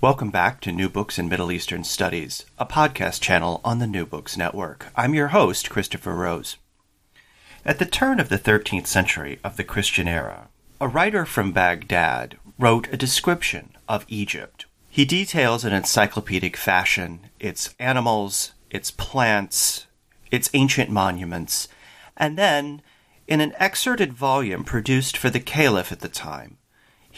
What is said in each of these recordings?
Welcome back to New Books in Middle Eastern Studies, a podcast channel on the New Books Network. I'm your host, Christopher Rose. At the turn of the 13th century of the Christian era, a writer from Baghdad wrote a description of Egypt. He details in encyclopedic fashion its animals, its plants, its ancient monuments, and then, in an excerpted volume produced for the caliph at the time,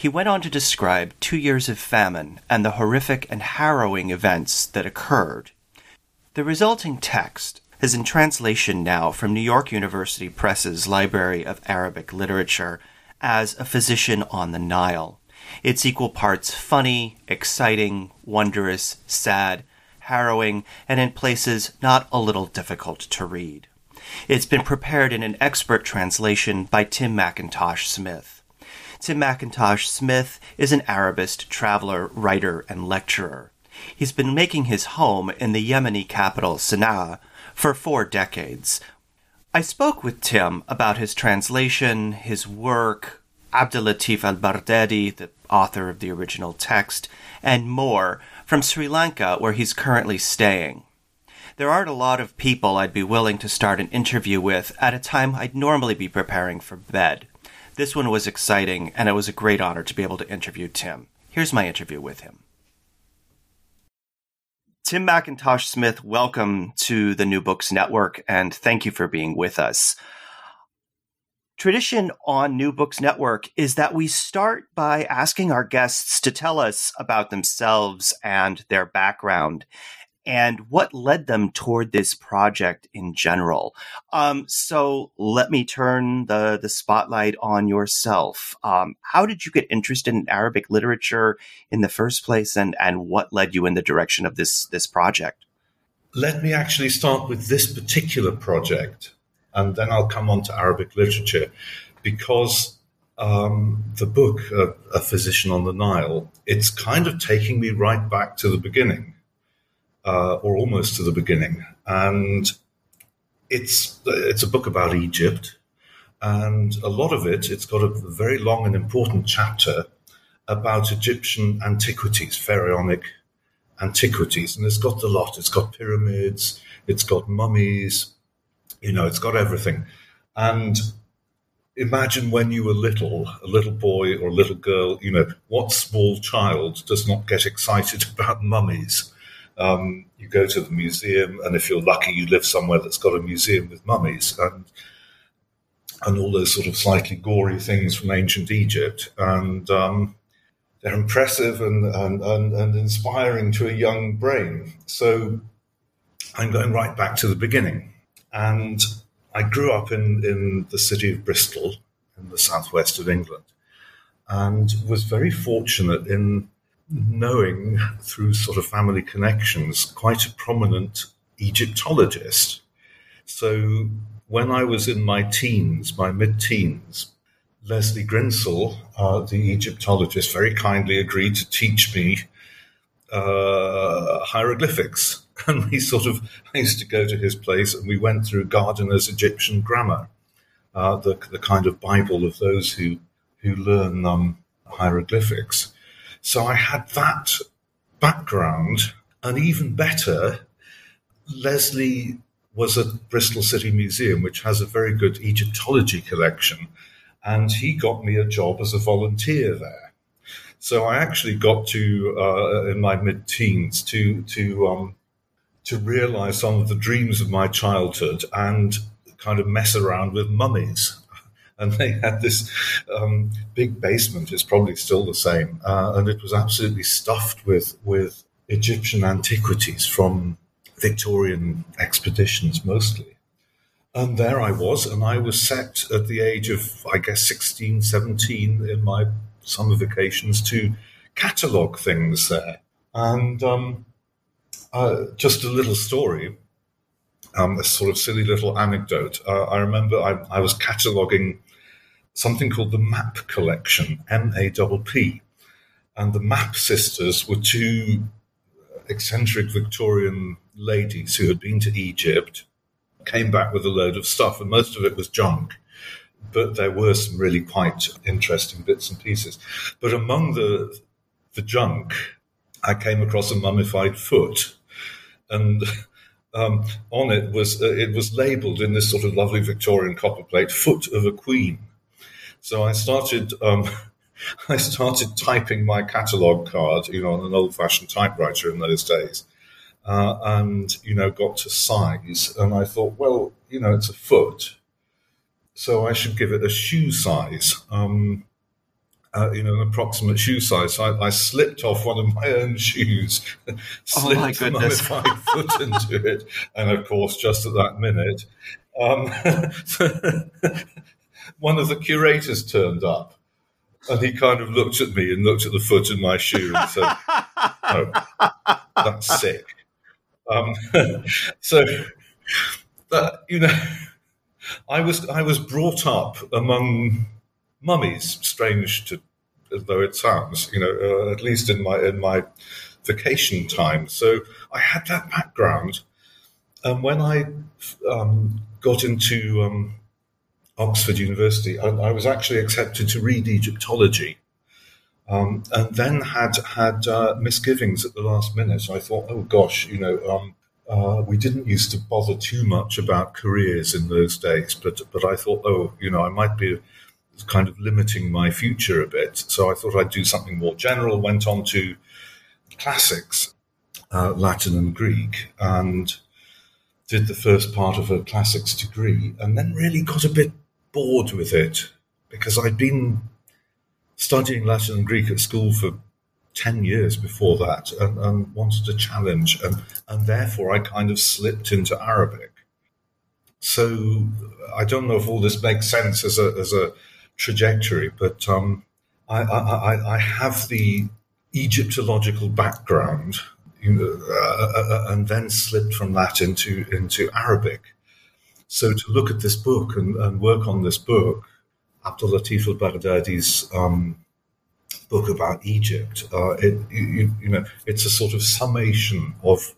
he went on to describe two years of famine and the horrific and harrowing events that occurred. The resulting text is in translation now from New York University Press's Library of Arabic Literature as A Physician on the Nile. It's equal parts funny, exciting, wondrous, sad, harrowing, and in places not a little difficult to read. It's been prepared in an expert translation by Tim Mackintosh-Smith. Tim Mackintosh-Smith is an Arabist, traveler, writer, and lecturer. He's been making his home in the Yemeni capital, Sana'a, for four decades. I spoke with Tim about his translation, his work, Abdulatif al Baghdadi, the author of the original text, and more from Sri Lanka, where he's currently staying. There aren't a lot of people I'd be willing to start an interview with at a time I'd normally be preparing for bed. This one was exciting, and it was a great honor to be able to interview Tim. Here's my interview with him. Tim Mackintosh-Smith, welcome to the New Books Network, and thank you for being with us. Tradition on New Books Network is that we start by asking our guests to tell us about themselves and their background and what led them toward this project in general. Um, so let me turn the, the spotlight on yourself. Um, how did you get interested in Arabic literature in the first place, and, and what led you in the direction of this, this project? Let me actually start with this particular project, and then I'll come on to Arabic literature, because um, the book, uh, A Physician on the Nile, it's kind of taking me right back to the beginning uh, or almost to the beginning. And it's it's a book about Egypt, and a lot of it it's got a very long and important chapter about Egyptian antiquities, pharaonic antiquities, and it's got a lot. It's got pyramids, it's got mummies, you know, it's got everything. And imagine when you were little, a little boy or a little girl, you know, what small child does not get excited about mummies? Um, you go to the museum, and if you're lucky, you live somewhere that's got a museum with mummies and and all those sort of slightly gory things from ancient Egypt. And um, they're impressive and, and, and, and inspiring to a young brain. So I'm going right back to the beginning. And I grew up in, in the city of Bristol in the southwest of England and was very fortunate in knowing through sort of family connections quite a prominent Egyptologist. So when I was in my teens, my mid teens, Leslie Grinsell, uh, the Egyptologist, very kindly agreed to teach me uh, hieroglyphics. And we sort of, I used to go to his place and we went through Gardiner's Egyptian grammar, uh, the, the kind of Bible of those who, who learn um, hieroglyphics. So I had that background, and even better, Leslie was at Bristol City Museum, which has a very good Egyptology collection, and he got me a job as a volunteer there. So I actually got to uh, in my mid-teens to to um, to realize some of the dreams of my childhood and kind of mess around with mummies. And they had this um, big basement. It's probably still the same, uh, and it was absolutely stuffed with with Egyptian antiquities from Victorian expeditions, mostly. And there I was, and I was set at the age of, I guess, 16, 17 in my summer vacations to catalogue things there. And um, uh, just a little story, um, a sort of silly little anecdote. Uh, I remember I, I, was cataloguing something called the Map Collection, M A P. And the Map sisters were two eccentric Victorian ladies who had been to Egypt, came back with a load of stuff, and most of it was junk. But there were some really quite interesting bits and pieces. But among the the junk, I came across a mummified foot and um, on it was uh, it was labelled in this sort of lovely Victorian copperplate, "Foot of a Queen." So I started. Um, I started typing my catalogue card, you know, on an old-fashioned typewriter in those days, uh, and you know, got to size, and I thought, well, you know, it's a foot, so I should give it a shoe size. Um, uh, you know, an approximate shoe size. So I, I, slipped off one of my own shoes, slipped oh my, goodness. my foot into it, and of course, just at that minute, um, one of the curators turned up, and he kind of looked at me and looked at the foot in my shoe and said, "Oh, that's sick." Um, so that you know, I was I was brought up among mummies, strange to though it sounds, you know, uh, at least in my in my vacation time. So I had that background, and when I um, got into um, Oxford University, I, I, was actually accepted to read Egyptology. Um, and then had had uh, misgivings at the last minute. I thought, oh gosh, you know, um, uh, we didn't used to bother too much about careers in those days, but but I thought, oh, you know, I might be kind of limiting my future a bit. So I thought I'd do something more general. Went on to classics, uh, Latin and Greek, and did the first part of a classics degree, and then really got a bit bored with it because I'd been studying Latin and Greek at school for 10 years before that and, and, wanted a challenge. And, and therefore, I kind of slipped into Arabic. So I don't know if all this makes sense as a, as a trajectory, but um, I, I, I, have the Egyptological background, you know, uh, uh, uh, and then slipped from that into into Arabic. So to look at this book and, and work on this book, Abdul Latif al-Baghdadi's um, book about Egypt, uh, it, you, you know, it's a sort of summation of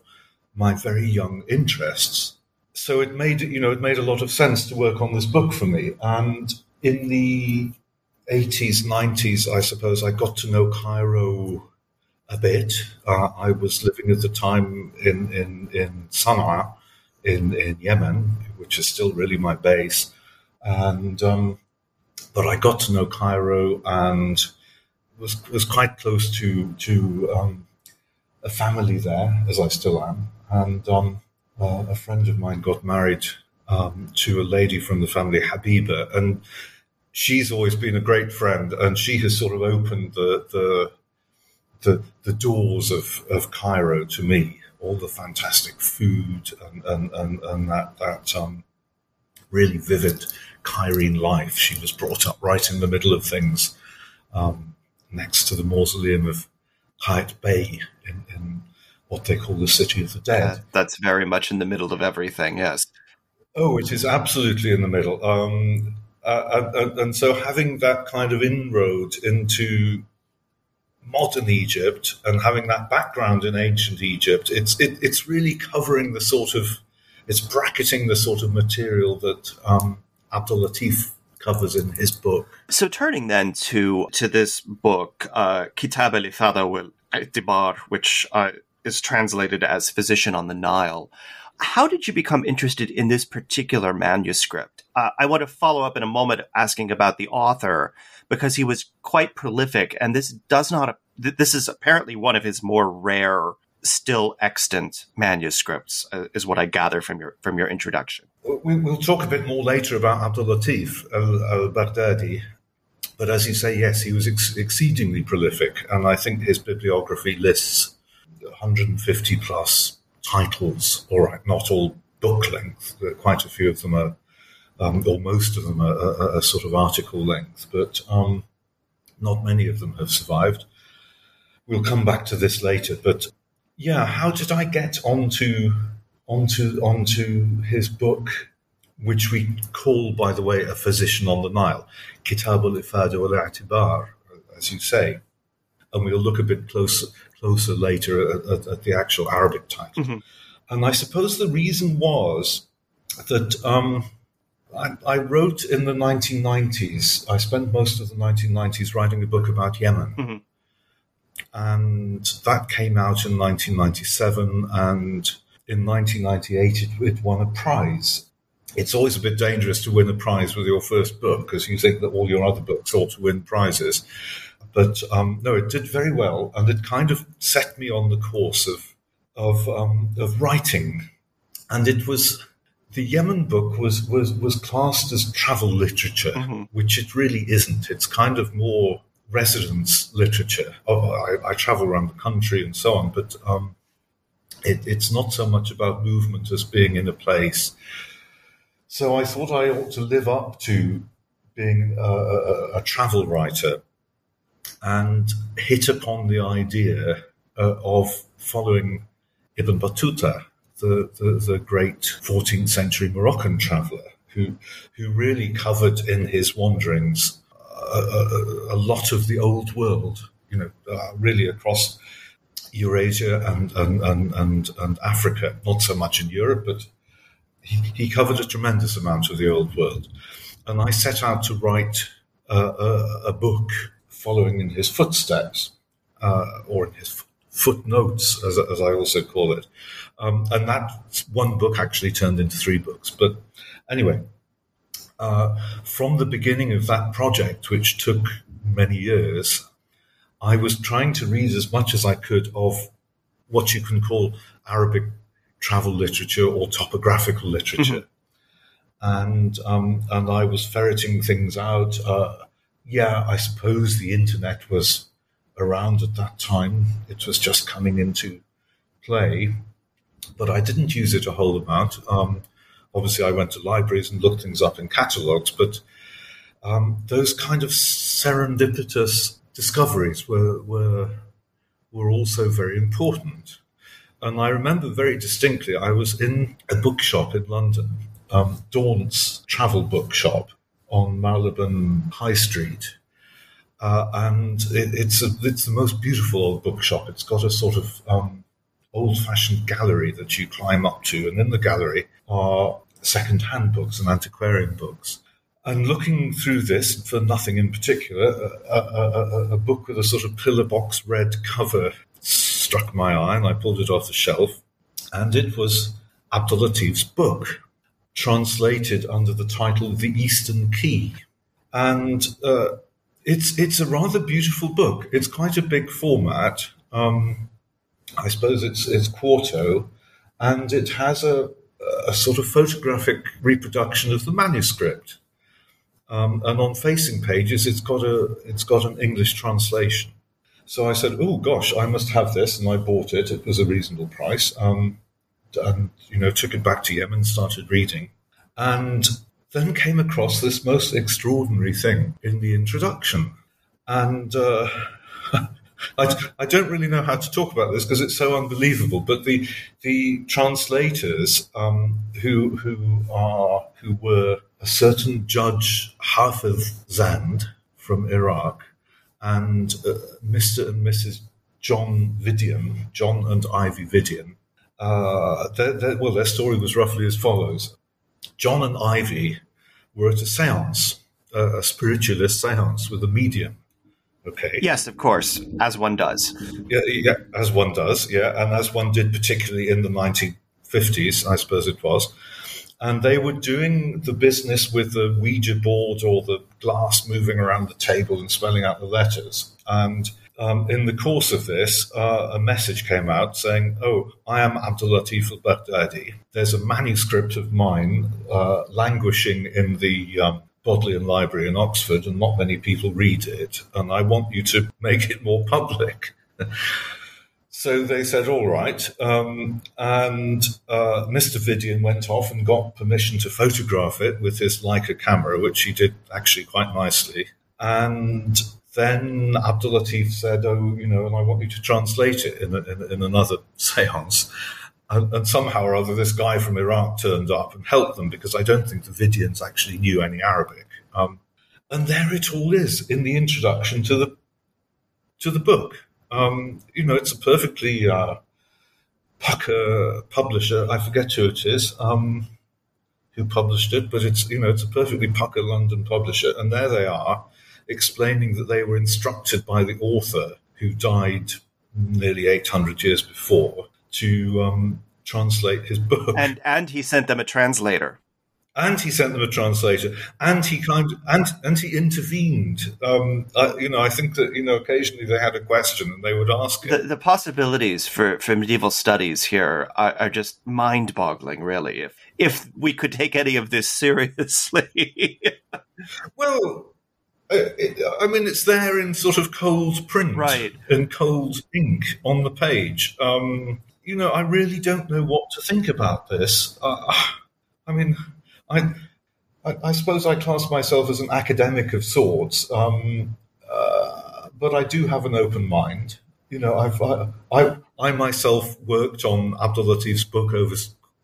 my very young interests. So it made you know it made a lot of sense to work on this book for me, and in the 80s, 90s, I suppose, I got to know Cairo a bit. Uh, I was living at the time in, in, in Sana'a in, in Yemen, which is still really my base. And, um, but I got to know Cairo and was, was quite close to, to, um, a family there, as I still am. And, um, uh, a friend of mine got married, um, to a lady from the family, Habiba. And, she's always been a great friend, and she has sort of opened the the the, the doors of, of Cairo to me. All the fantastic food and and, and, and that that um, really vivid Cairene life. She was brought up right in the middle of things, um, next to the mausoleum of Hayat Bey in, in what they call the City of the Dead. Yeah, that's very much in the middle of everything. Yes. Oh, it is absolutely in the middle. Um, uh, and, and, so having that kind of inroad into modern Egypt and having that background in ancient Egypt, it's it, it's really covering the sort of it's bracketing the sort of material that um, Abdul Latif covers in his book. So turning then to to this book, uh, Kitab al-Ifada wal Itibar, which uh, is translated as Physician on the Nile. How did you become interested in this particular manuscript? Uh, I want to follow up in a moment asking about the author because he was quite prolific, and this does not. This is apparently one of his more rare, still extant manuscripts, uh, is what I gather from your from your introduction. We, will talk a bit more later about Abdul Latif al Baghdadi, but as you say, yes, he was ex- exceedingly prolific, and I think his bibliography lists 150 plus titles. All right, not all book length. Quite a few of them are, um, or most of them are, are, are, sort of article length, but um, not many of them have survived. We'll come back to this later, but yeah, how did I get onto onto onto his book? which we call, by the way, a physician on the Nile, Kitab al-Ifada wal-I'tibar, as you say. And we'll look a bit closer, closer later at, at, the actual Arabic title. Mm-hmm. And I suppose the reason was that um, I, I, wrote in the 1990s, I spent most of the 1990s writing a book about Yemen. Mm-hmm. And that came out in 1997. And in 1998, it, it won a prize it's always a bit dangerous to win a prize with your first book because you think that all your other books ought to win prizes. But um, no, it did very well, and it kind of set me on the course of of um, of writing. And it was the Yemen book was was was classed as travel literature, mm-hmm. which it really isn't. It's kind of more residence literature. Oh, I, I, travel around the country and so on, but um, it, it's not so much about movement as being in a place. So I thought I ought to live up to being a, a, a travel writer and hit upon the idea uh, of following Ibn Battuta, the, the, the, great 14th century Moroccan traveler, who, who really covered in his wanderings a, a, a lot of the old world, you know, uh, really across Eurasia and, and, and, and, and Africa, not so much in Europe, but he, he covered a tremendous amount of the old world. And I set out to write a, a, book following in his footsteps, uh, or in his footnotes, as, as I also call it. Um, and that one book actually turned into three books. But anyway, uh, from the beginning of that project, which took many years, I was trying to read as much as I could of what you can call Arabic travel literature or topographical literature. Mm-hmm. And, um, and I was ferreting things out. Uh, yeah, I suppose the internet was around at that time. It was just coming into play, but I didn't use it a whole amount. Um, obviously, I went to libraries and looked things up in catalogs, but um, those kind of serendipitous discoveries were, were, were also very important. And I remember very distinctly, I was in a bookshop in London, um, Daunt's Travel Bookshop on Marylebone High Street. Uh, and it, it's, a, it's the most beautiful old bookshop. It's got a sort of um, old fashioned gallery that you climb up to. And in the gallery are second hand books and antiquarian books. And looking through this, for nothing in particular, a, a, a book with a sort of pillar box red cover struck my eye and I pulled it off the shelf. And it was Abdul Latif's book, translated under the title The Eastern Key. And uh, it's, it's a rather beautiful book. It's quite a big format. Um, I suppose it's, it's quarto, and it has a, a sort of photographic reproduction of the manuscript. Um, and on facing pages, it's got a it's got an English translation. So I said, "Oh gosh, I must have this," and I bought it. It was a reasonable price, um, and you know, took it back to Yemen, started reading, and then came across this most extraordinary thing in the introduction, and. Uh, I, I, don't really know how to talk about this because it's so unbelievable. But the the translators um, who who are who were a certain judge Hafiz Zand from Iraq, and uh, Mr. and Mrs. John Videan, John and Ivy Videan. Uh, well, their story was roughly as follows John and Ivy were at a seance, a spiritualist seance with a medium. Okay. Yes, of course, as one does. Yeah, yeah, as one does. Yeah, and as one did, particularly in the 1950s, I suppose it was. And they were doing the business with the Ouija board or the glass moving around the table and spelling out the letters. And um, in the course of this, uh, a message came out saying, Oh, I am Abdul Latif al Baghdadi. There's a manuscript of mine uh, languishing in the um, Bodleian Library in Oxford, and not many people read it, and I want you to make it more public. So they said, all right. Um, and uh, Mr. Videan went off and got permission to photograph it with his Leica camera, which he did actually quite nicely. And then Abdul Latif said, oh, you know, and I want you to translate it in, a, in, in another seance. And, and, somehow or other, this guy from Iraq turned up and helped them because I don't think the Videans actually knew any Arabic. Um, and there it all is in the introduction to the to the book. Um, you know, it's a perfectly uh, pucker publisher. I forget who it is um, who published it, but it's you know it's a perfectly pucker London publisher, and there they are explaining that they were instructed by the author who died nearly 800 years before to um, translate his book. And and he sent them a translator and he sent them a translator, and he kind of, and and he intervened. Um, uh, you know, I think that you know occasionally they had a question and they would ask the, the, possibilities for, for medieval studies here are, are just mind boggling. Really, if if we could take any of this seriously. well, it, I mean, it's there in sort of cold print, right, in cold ink on the page. Um, you know, I really don't know what to think about this. Uh, I mean I, I, I, suppose I class myself as an academic of sorts, um, uh, but I do have an open mind. You know, I've, I, I, I myself worked on Abdul Latif's book over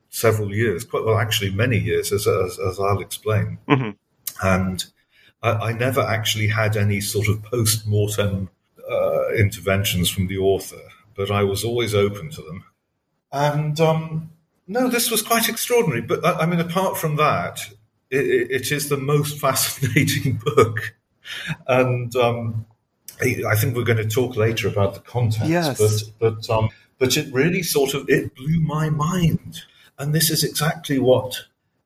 several years, quite well, actually many years, as, as, as I'll explain. Mm-hmm. And I, I, never actually had any sort of post mortem uh, interventions from the author, but I was always open to them. And um, no, this was quite extraordinary. But I mean, apart from that, it, it is the most fascinating book. And um, I think we're going to talk later about the content. Yes. But, but, um, but it really sort of, it blew my mind. And this is exactly what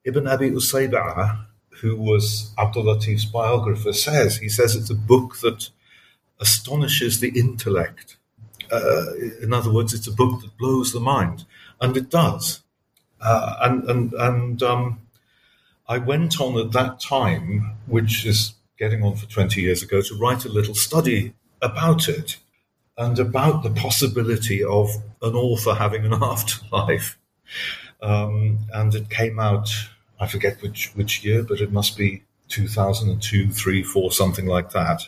Ibn Abi Usayba, who was Abdul Latif's biographer, says. He says it's a book that astonishes the intellect. Uh, in other words, it's a book that blows the mind. And it does. Uh, and and and um, I went on at that time, which is getting on for 20 years ago, to write a little study about it and about the possibility of an author having an afterlife. Um, and it came out, I forget which, which year, but it must be 2002, 3, 4, something like that.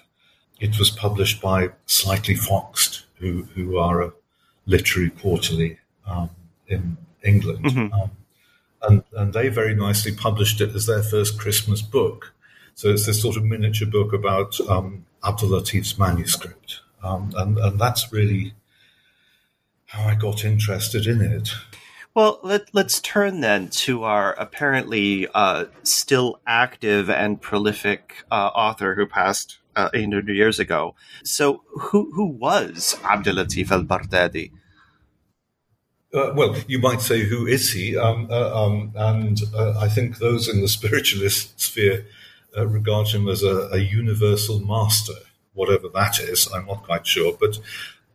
It was published by Slightly Foxed, who, who are a literary quarterly um, in England. Mm-hmm. Um, and, and they very nicely published it as their first Christmas book. So it's this sort of miniature book about um, Abdul Latif's manuscript. Um, and, and that's really how I got interested in it. Well, let, us turn then to our apparently uh, still active and prolific uh, author who passed uh, 800 years ago. So, who, who was Abdul Latif al Baghdadi? Uh, well, you might say, who is he? Um, uh, um, and uh, I think those in the spiritualist sphere uh, regard him as a, a, universal master, whatever that is. I'm not quite sure, but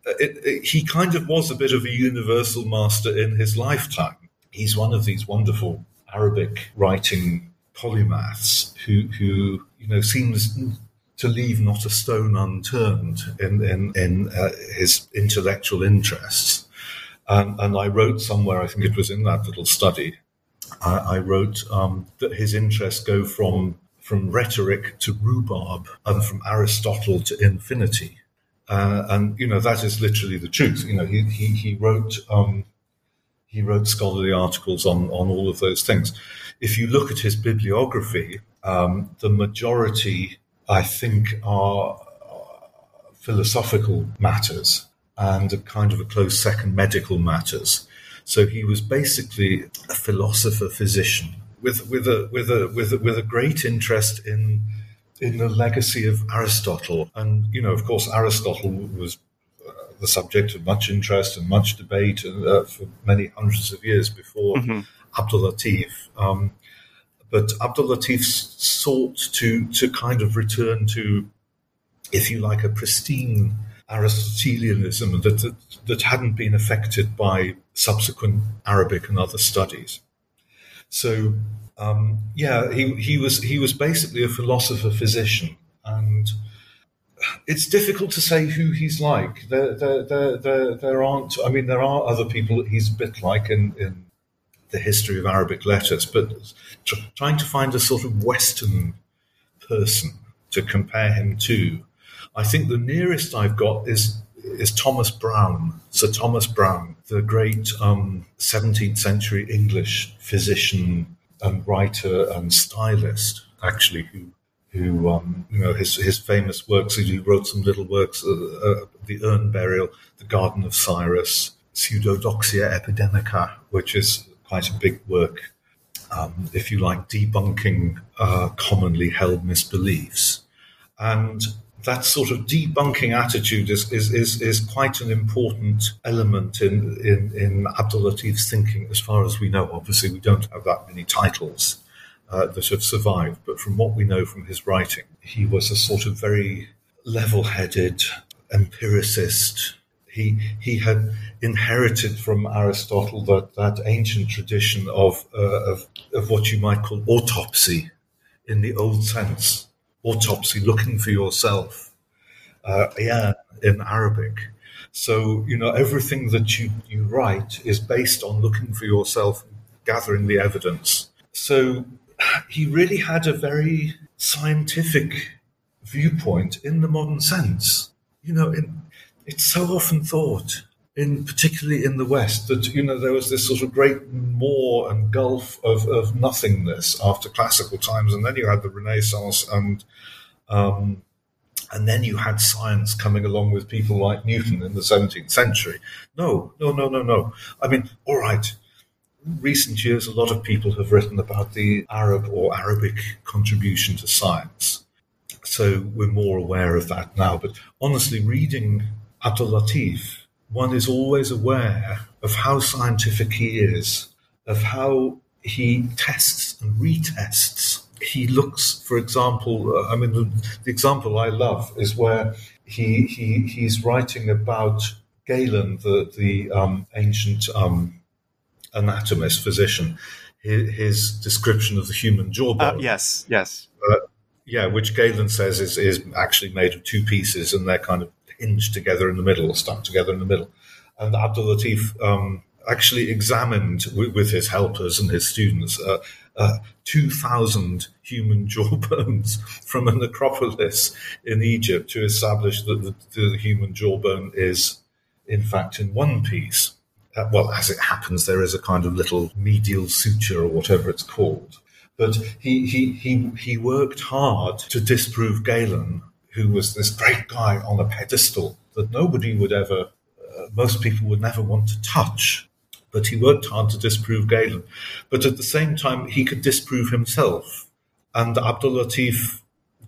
it, it, he kind of was a bit of a universal master in his lifetime. He's one of these wonderful Arabic writing polymaths who, who you know, seems to leave not a stone unturned in in, in uh, his intellectual interests. And, and I wrote somewhere, I think it was in that little study, I, I wrote um, that his interests go from from rhetoric to rhubarb and from Aristotle to infinity. Uh, and you know that is literally the truth. You know, he he, he wrote um, he wrote scholarly articles on on all of those things. If you look at his bibliography, um, the majority, I think, are philosophical matters and a kind of a close second, medical matters. So he was basically a philosopher physician with with a with a with a, with a great interest in in the legacy of Aristotle. And you know, of course, Aristotle was uh, the subject of much interest and much debate uh, for many hundreds of years before mm-hmm. Abdul Latif. Um, but Abdul Latif sought to to kind of return to, if you like, a pristine Aristotelianism that, that, that hadn't been affected by subsequent Arabic and other studies. So um, yeah, he he was he was basically a philosopher physician, and it's difficult to say who he's like. There there there there, there aren't. I mean, there are other people that he's a bit like in in the history of Arabic letters, but trying to find a sort of Western person to compare him to, I think the nearest I've got is is Thomas Browne, Sir Thomas Browne, the great um, 17th century English physician and writer and stylist, actually, who who um, you know his his famous works. He wrote some little works, uh, uh, the Urn Burial, the Garden of Cyrus, Pseudodoxia Epidemica, which is quite a big work, um, if you like, debunking uh, commonly held misbeliefs. And that sort of debunking attitude is, is, is, is quite an important element in, in, in Abdul Latif's thinking, as far as we know. Obviously, we don't have that many titles uh, that have survived, but from what we know from his writing, he was a sort of very level headed empiricist he he had inherited from Aristotle that, that ancient tradition of, uh, of of what you might call autopsy, in the old sense, autopsy, looking for yourself, uh, yeah, in Arabic. So you know everything that you you write is based on looking for yourself, gathering the evidence. So he really had a very scientific viewpoint in the modern sense. You know, it's so often thought, in particularly in the West, that you know there was this sort of great moor and gulf of, of nothingness after classical times, and then you had the Renaissance, and um, and then you had science coming along with people like Newton in the 17th century. No, no, no, no, no. I mean, all right. Recent years, a lot of people have written about the Arab or Arabic contribution to science. So we're more aware of that now. But honestly, reading Abdul Latif, one is always aware of how scientific he is, of how he tests and retests. He looks, for example, uh, I mean, the, the, example I love is where he, he he's writing about Galen, the the um, ancient um, anatomist physician, his, his, description of the human jawbone. Uh, yes, yes. Uh, yeah, which Galen says is, is actually made of two pieces, and they're kind of hinged together in the middle stuck together in the middle. And Abdul Latif um, actually examined with, with, his helpers and his students uh, uh, 2,000 human jawbones from a necropolis in Egypt to establish that the, the human jawbone is, in fact, in one piece. Uh, well, as it happens, there is a kind of little medial suture or whatever it's called. But he, he, he, he worked hard to disprove Galen who was this great guy on a pedestal that nobody would ever, uh, most people would never want to touch. But he worked hard to disprove Galen. But at the same time, he could disprove himself. And Abdul Latif,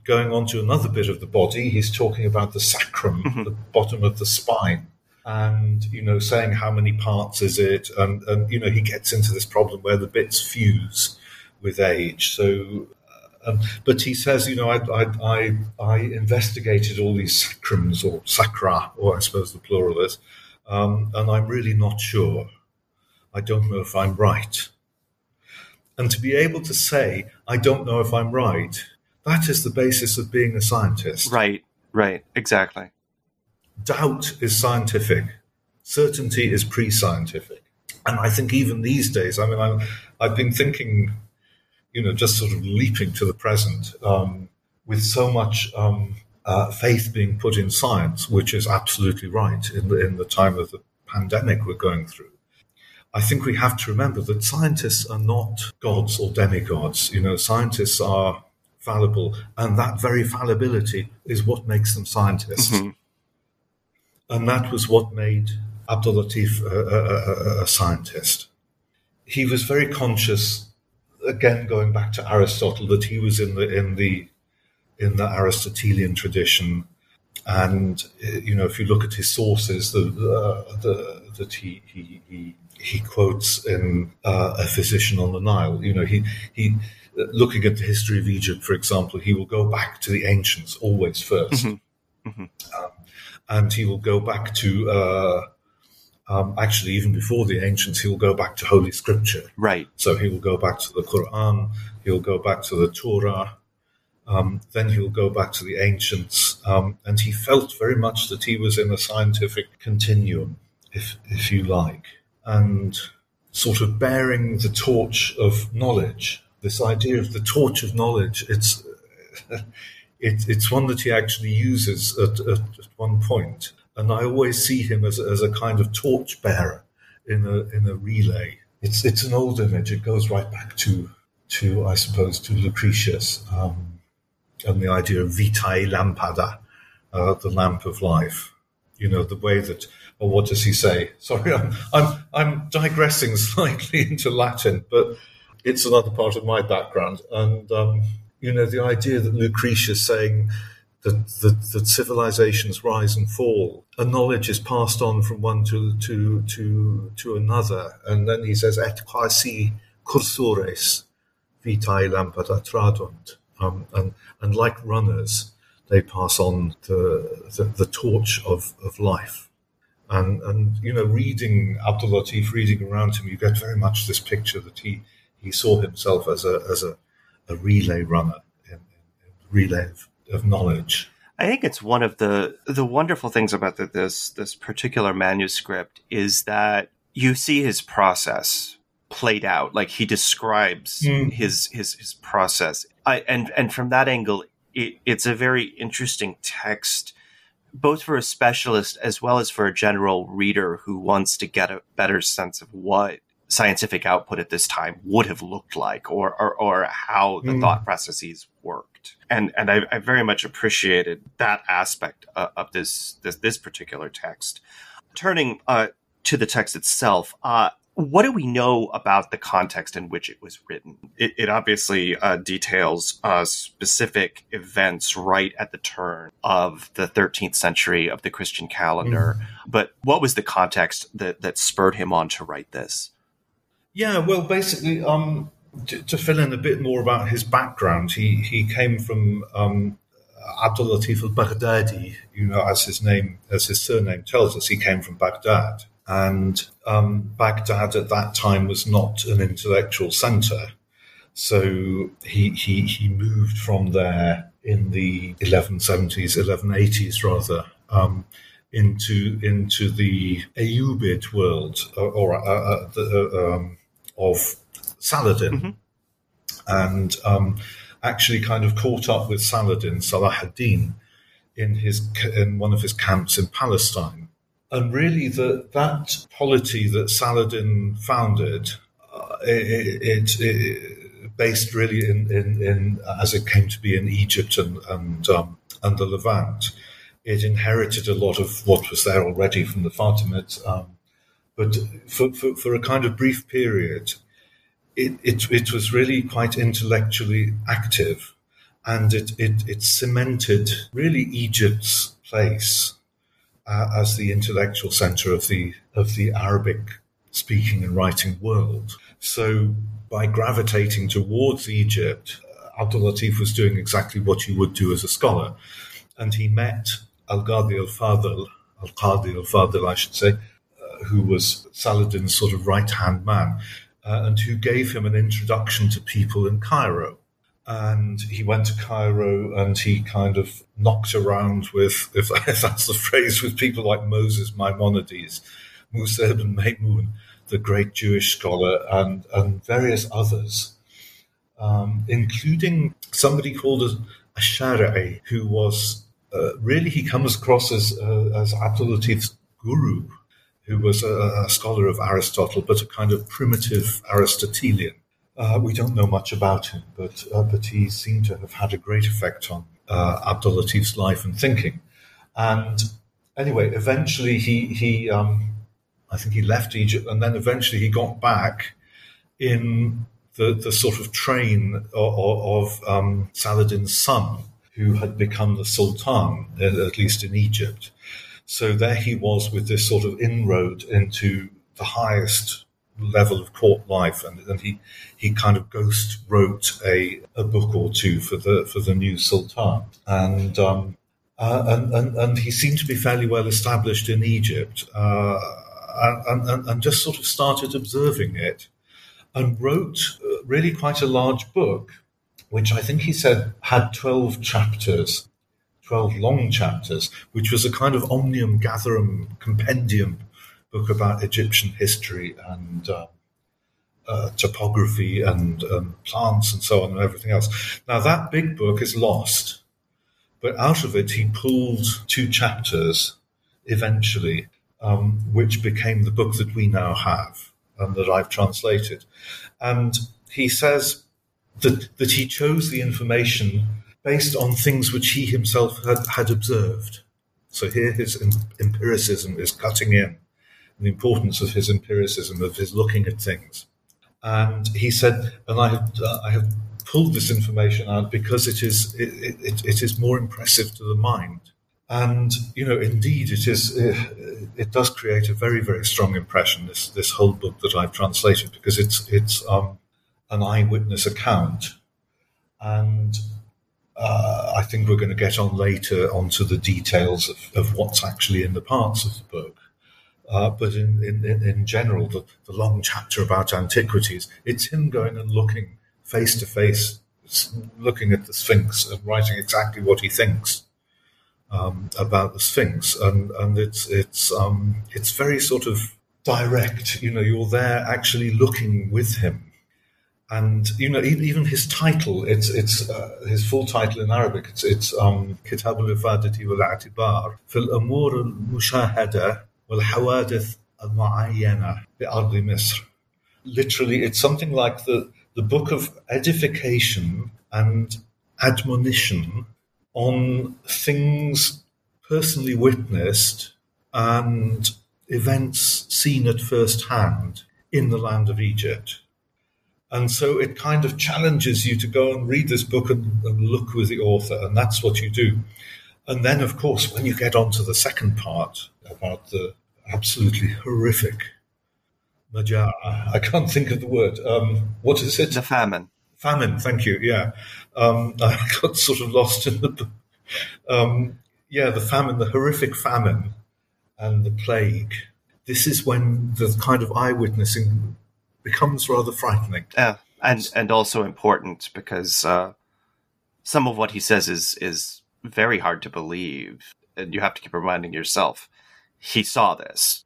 going on to another bit of the body, he's talking about the sacrum, mm-hmm. the bottom of the spine and you know saying how many parts is it and and you know he gets into this problem where the bits fuse with age so um, but he says, you know, I, I, I, I, investigated all these sacrums or sacra, or I suppose the plural is, um, and I'm really not sure. I don't know if I'm right. And to be able to say, I don't know if I'm right, that is the basis of being a scientist. Right, right, exactly. Doubt is scientific, certainty is pre scientific. And I think even these days, I mean, I'm, I've been thinking you know, just sort of leaping to the present um, with so much um, uh, faith being put in science, which is absolutely right in the, in the time of the pandemic we're going through. I think we have to remember that scientists are not gods or demigods. You know, scientists are fallible, and that very fallibility is what makes them scientists. Mm-hmm. And that was what made Abdul Latif a, a, a, a scientist. He was very conscious again going back to Aristotle, that he was in the in the in the Aristotelian tradition, and you know, if you look at his sources, the, the that he, he, he he quotes in uh, a physician on the Nile. You know, he he looking at the history of Egypt, for example, he will go back to the ancients always 1st mm-hmm. mm-hmm. um, and he will go back to. Uh, um, actually, even before the ancients, he will go back to Holy Scripture. Right. So he will go back to the Quran, he'll go back to the Torah, um, then he'll go back to the ancients. Um, and he felt very much that he was in a scientific continuum, if, if you like, and sort of bearing the torch of knowledge. This idea of the torch of knowledge, it's, it, it's one that he actually uses at, at, at one point and I always see him as, as a kind of torchbearer in a in a relay. It's it's an old image. It goes right back to to I suppose to Lucretius um, and the idea of vitae lampada, uh, the lamp of life. You know the way that. Or what does he say? Sorry, I'm I'm I'm digressing slightly into Latin, but it's another part of my background. And um, you know the idea that Lucretius saying that, that, that civilizations rise and fall. A knowledge is passed on from one to, to, to, to another. And then he says, et quasi cursores vitae lampada tradunt. Um, and, and like runners, they pass on the, the, the torch of, of life. And, and, you know, reading Abdul Latif, reading around him, you get very much this picture that he, he saw himself as a, as a, a relay runner, in, in, in relay of of knowledge. I think it's one of the the wonderful things about the, this this particular manuscript is that you see his process played out. Like he describes mm. his his his process, I, and and from that angle, it, it's a very interesting text, both for a specialist as well as for a general reader who wants to get a better sense of what scientific output at this time would have looked like, or or, or how the mm. thought processes work and and I, I very much appreciated that aspect uh, of this, this this particular text. Turning uh, to the text itself, uh, what do we know about the context in which it was written? It, it obviously uh, details uh, specific events right at the turn of the 13th century of the Christian calendar. Mm. But what was the context that, that spurred him on to write this? Yeah, well, basically, um, to, fill in a bit more about his background, he he came from um, Abdul Latif al-Baghdadi, you know, as his name, as his surname tells us, he came from Baghdad. And um, Baghdad at that time was not an intellectual center. So he, he, he moved from there in the 1170s, 1180s rather, um, into, into the Ayyubid world or, or uh, uh, the, uh, um, of Saladin, mm-hmm. and um, actually kind of caught up with Saladin, Salah ad-Din, in his in one of his camps in Palestine. And really, the, that polity that Saladin founded, uh, it, it, it, based really in, in, in, as it came to be in Egypt and and, um, and the Levant, it inherited a lot of what was there already from the Fatimids. Um, but for, for, for, a kind of brief period, it, it, it was really quite intellectually active and it, it, it cemented really Egypt's place uh, as the intellectual center of the, of the Arabic speaking and writing world. So by gravitating towards Egypt, uh, Abdul Latif was doing exactly what you would do as a scholar. And he met Al-Qadi al-Fadl, Al-Qadi al-Fadl, I should say, uh, who was Saladin's sort of right-hand man uh, and who gave him an introduction to people in Cairo. And he went to Cairo and he kind of knocked around with, if, that's the phrase, with people like Moses Maimonides, Musa ibn Maymun, the great Jewish scholar, and, and various others, um, including somebody called a, a Shari'i, who was uh, really, he comes across as, uh, as Abdul Latif's guru who was a, a, scholar of Aristotle, but a kind of primitive Aristotelian. Uh, we don't know much about him, but uh, but he seemed to have had a great effect on uh, Abdul Latif's life and thinking. And anyway, eventually he he um, I think he left Egypt, and then eventually he got back in the the sort of train of, of um, Saladin's son, who had become the sultan, at least in Egypt. So there he was with this sort of inroad into the highest level of court life, and, and he he kind of ghost wrote a, a book or two for the for the new sultan, and um, uh, and, and and he seemed to be fairly well established in Egypt, uh, and, and and just sort of started observing it, and wrote uh, really quite a large book, which I think he said had twelve chapters. 12 long chapters, which was a kind of omnium gatherum compendium book about Egyptian history and uh, uh, topography and um, plants and so on and everything else. Now, that big book is lost, but out of it, he pulled two chapters eventually, um, which became the book that we now have and that I've translated. And he says that, that he chose the information based on things which he himself had, had observed. So here his empiricism is cutting in the importance of his empiricism, of his looking at things. And he said, and I have, uh, I have pulled this information out because it is, it, it, it is more impressive to the mind. And, you know, indeed, it is, it, uh, it does create a very, very strong impression, this, this whole book that I've translated, because it's, it's um, an eyewitness account. And uh, I think we're going to get on later onto the details of, of what's actually in the parts of the book. Uh, but in, in, in general, the, the long chapter about antiquities, it's him going and looking face to face, looking at the Sphinx and writing exactly what he thinks um, about the Sphinx, and and it's it's um, it's very sort of direct. You know, you're there actually looking with him, and you know even his title it's it's uh, his full title in arabic it's it's um kitab al-ifadati wal-Atibār fil-Amūr al-mushahada wal-hawadith al-mu'ayyana bi ardi misr. Literally it's something like the the book of edification and admonition on things personally witnessed and events seen at first hand in the land of Egypt. And so it kind of challenges you to go and read this book and, and, look with the author, and that's what you do. And then, of course, when you get on to the second part about the absolutely horrific Majaa. I can't think of the word. Um, what is it? The famine. Famine. Thank you. Yeah, um, I got sort of lost in the. Um, yeah, the famine, the horrific famine, and the plague. This is when the kind of eyewitnessing becomes rather frightening. Yeah, and and also important because uh, some of what he says is is very hard to believe, and you have to keep reminding yourself he saw this.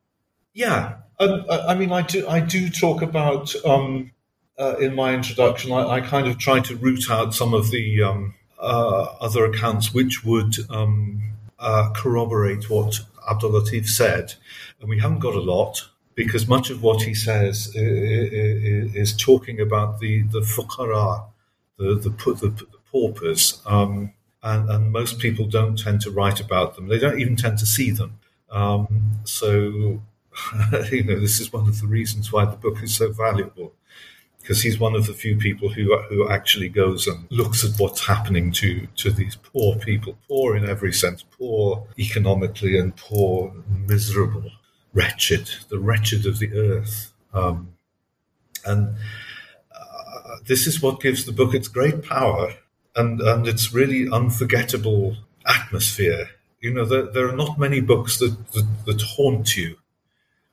Yeah, um, I mean, I do. I do talk about um, uh, in my introduction. I, I, kind of try to root out some of the um, uh, other accounts which would um, uh, corroborate what Abdul Latif said, and we haven't got a lot because much of what he says is, talking about the the fuqara, the the, the, the paupers, um, and, and most people don't tend to write about them. They don't even tend to see them. Um, so, you know, this is one of the reasons why the book is so valuable because he's one of the few people who who actually goes and looks at what's happening to to these poor people, poor in every sense, poor economically and poor, miserable, wretched, the wretched of the earth. Um, and uh, this is what gives the book its great power and and its really unforgettable atmosphere you know, there, there are not many books that, that, that haunt you,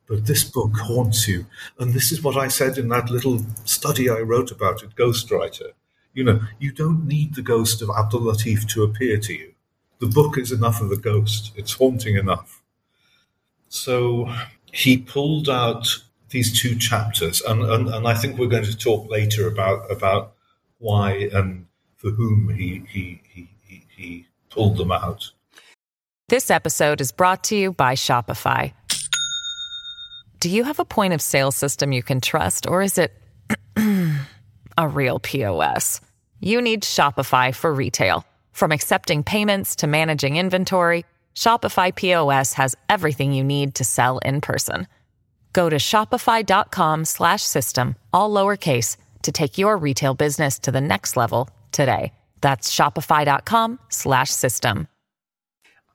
but this book haunts you. And this is what I said in that little study I wrote about it, Ghostwriter. You know, you don't need the ghost of Abdul Latif to appear to you. The book is enough of a ghost. It's haunting enough. So he pulled out these two chapters, and, and, and I think we're going to talk later about about why and for whom he he, he, he, he pulled them out. This episode is brought to you by Shopify. Do you have a point of sale system you can trust, or is it a real POS? You need Shopify for retail. From accepting payments to managing inventory, Shopify POS has everything you need to sell in person. Go to shopify.com/system all lowercase to take your retail business to the next level today. That's shopify.com slash system.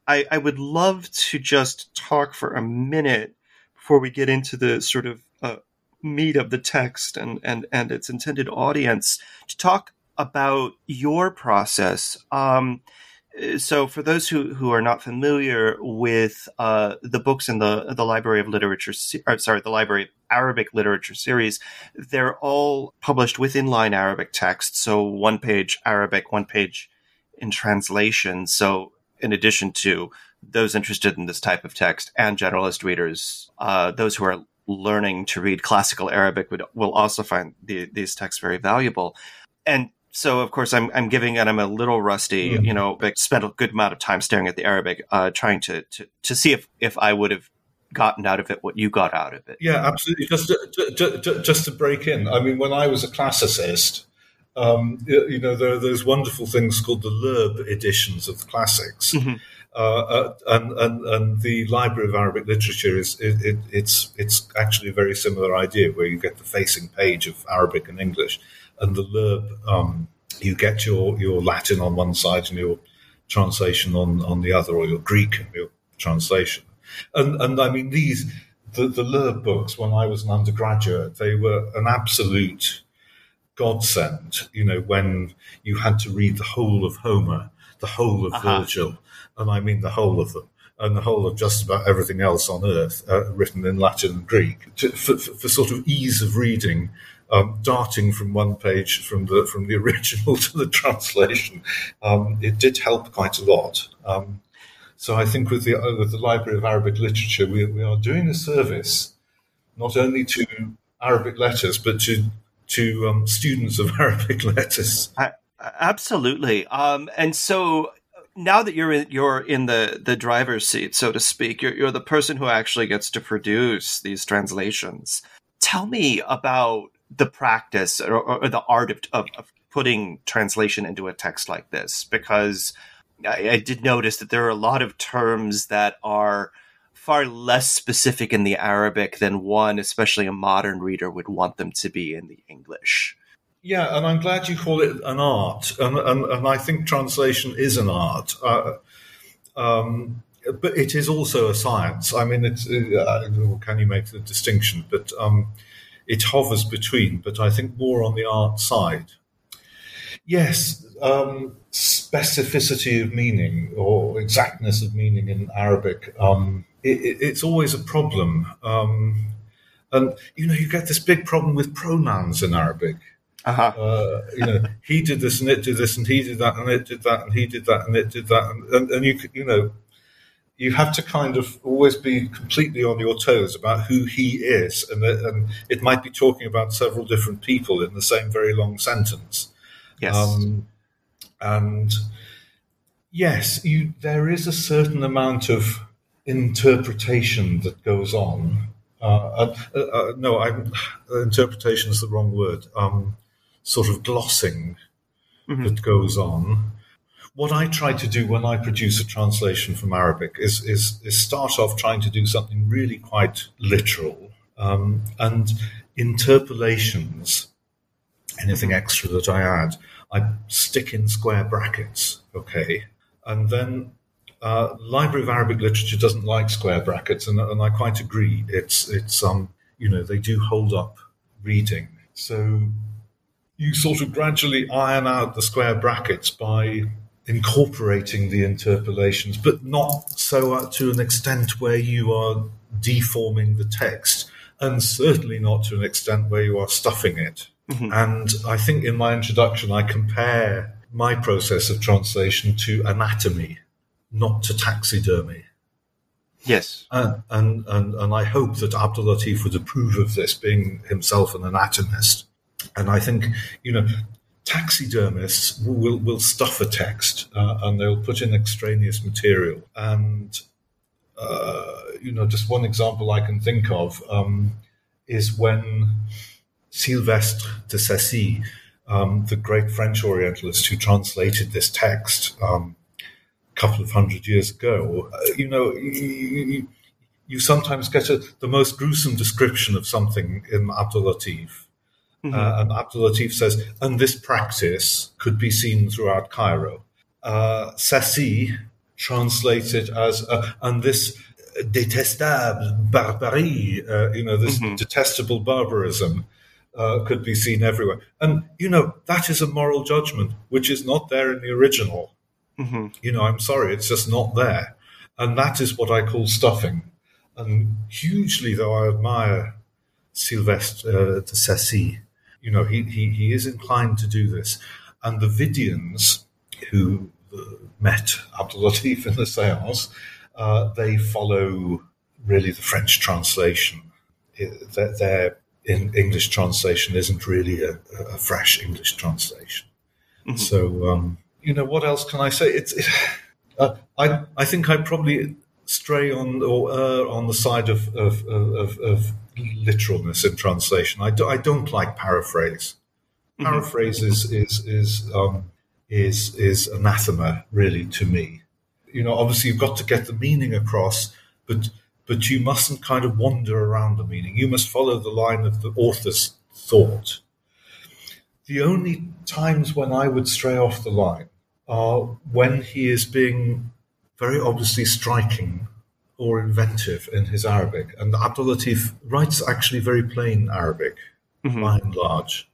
I, I would love to just talk for a minute before we get into the sort of uh, meat of the text and, and, and its intended audience to talk about your process. Um, so for those who, who are not familiar with uh, the books in the the Library of Literature, or, sorry, the Library of Arabic Literature series, they're all published with inline Arabic text. So one page Arabic, one page in translation. So in addition to those interested in this type of text and generalist readers, uh, those who are learning to read classical Arabic would, will also find the, these texts very valuable. And so of course I'm I'm giving and I'm a little rusty. Mm-hmm. You know, but spent a good amount of time staring at the Arabic, uh, trying to, to to see if if I would have gotten out of it what you got out of it. Yeah, absolutely. Just to, just, just to break in, I mean, when I was a classicist, um, you know, there are those wonderful things called the Loeb editions of the classics. Mm-hmm. Uh, uh, and, and, and the Library of Arabic Literature is it, it, it's it's actually a very similar idea where you get the facing page of Arabic and English, and the Loeb, um, you get your, your Latin on one side and your translation on, on the other, or your Greek and your translation. And, and I mean, these, the, the Loeb books, when I was an undergraduate, they were an absolute godsend, you know, when you had to read the whole of Homer, the whole of uh-huh. Virgil, and I mean the whole of them and the whole of just about everything else on earth uh, written in Latin and Greek to, for, for, sort of ease of reading um, darting from one page from the from the original to the translation, um, it did help quite a lot. Um, so I think with the uh, with the Library of Arabic Literature, we, we are doing a service not only to Arabic letters but to to um, students of Arabic letters. I, absolutely, um, and so now that you're in, you're in the, the driver's seat, so to speak, you're, you're the person who actually gets to produce these translations. Tell me about the practice or, or the art of, of, of, putting translation into a text like this because I, I, did notice that there are a lot of terms that are far less specific in the Arabic than one, especially a modern reader, would want them to be in the English. Yeah, and I'm glad you call it an art, and and, and I think translation is an art. Uh, um, but it is also a science. I mean, it's uh, can you make the distinction? But um, it hovers between, but I think more on the art side. Yes, um, specificity of meaning or exactness of meaning in Arabic, um, it, it's always a problem. Um, and, you know, you get this big problem with pronouns in Arabic. Uh-huh. Uh, you know, he did this and it did this and he did that and it did that and he did that and it did that. And, and, and you, you know, you have to kind of always be completely on your toes about who he is, and, and it might be talking about several different people in the same very long sentence. Yes, um, and yes, you, there is a certain amount of interpretation that goes on. Uh, uh, uh, no, I'm, interpretation is the wrong word. Um, sort of glossing mm-hmm. that goes on what I try to do when I produce a translation from Arabic is, is, is start off trying to do something really quite literal um, and interpolations, anything extra that I add, I stick in square brackets, okay? And then uh, Library of Arabic Literature doesn't like square brackets, and, and I quite agree. It's, it's um, you know, they do hold up reading. So you sort of gradually iron out the square brackets by incorporating the interpolations, but not so uh, to an extent where you are deforming the text, and certainly not to an extent where you are stuffing it. Mm-hmm. And I think in my introduction, I compare my process of translation to anatomy, not to taxidermy. Yes. Uh, and, and, and I hope that Abdul Latif would approve of this, being himself an anatomist. And I think, you know, taxidermists will, will stuff a text uh, and they'll put in extraneous material. And, uh, you know, just one example I can think of um, is when Sylvestre de Sacy, um, the great French Orientalist who translated this text um, a couple of hundred years ago, uh, you know, you, you sometimes get a, the most gruesome description of something in Abdul Latif Mm-hmm. Uh, and Abdul Latif says, and this practice could be seen throughout Cairo. Uh, Sacy translated as, uh, and this detestable barbarie, uh, you know, this mm-hmm. detestable barbarism uh, could be seen everywhere. And, you know, that is a moral judgment, which is not there in the original. Mm-hmm. You know, I'm sorry, it's just not there. And that is what I call stuffing. And hugely, though I admire Sylvestre uh, de Sacy, you know, he, he, he is inclined to do this. And the Videans, who uh, met Abdul Latif in the seance, uh, they follow really the French translation. Their, their in English translation isn't really a, a fresh English translation. Mm-hmm. So, um, you know, what else can I say? It's, it, uh, I, I think I probably stray on or err on the side of, of, of, of literalness in translation. I, do, I don't like paraphrase. Mm-hmm. Paraphrase is is is um, is is anathema really to me. You know, obviously you've got to get the meaning across, but but you mustn't kind of wander around the meaning. You must follow the line of the author's thought. The only times when I would stray off the line are when he is being very obviously striking or inventive in his Arabic. And Abdul Latif writes actually very plain Arabic, mm-hmm. by and large.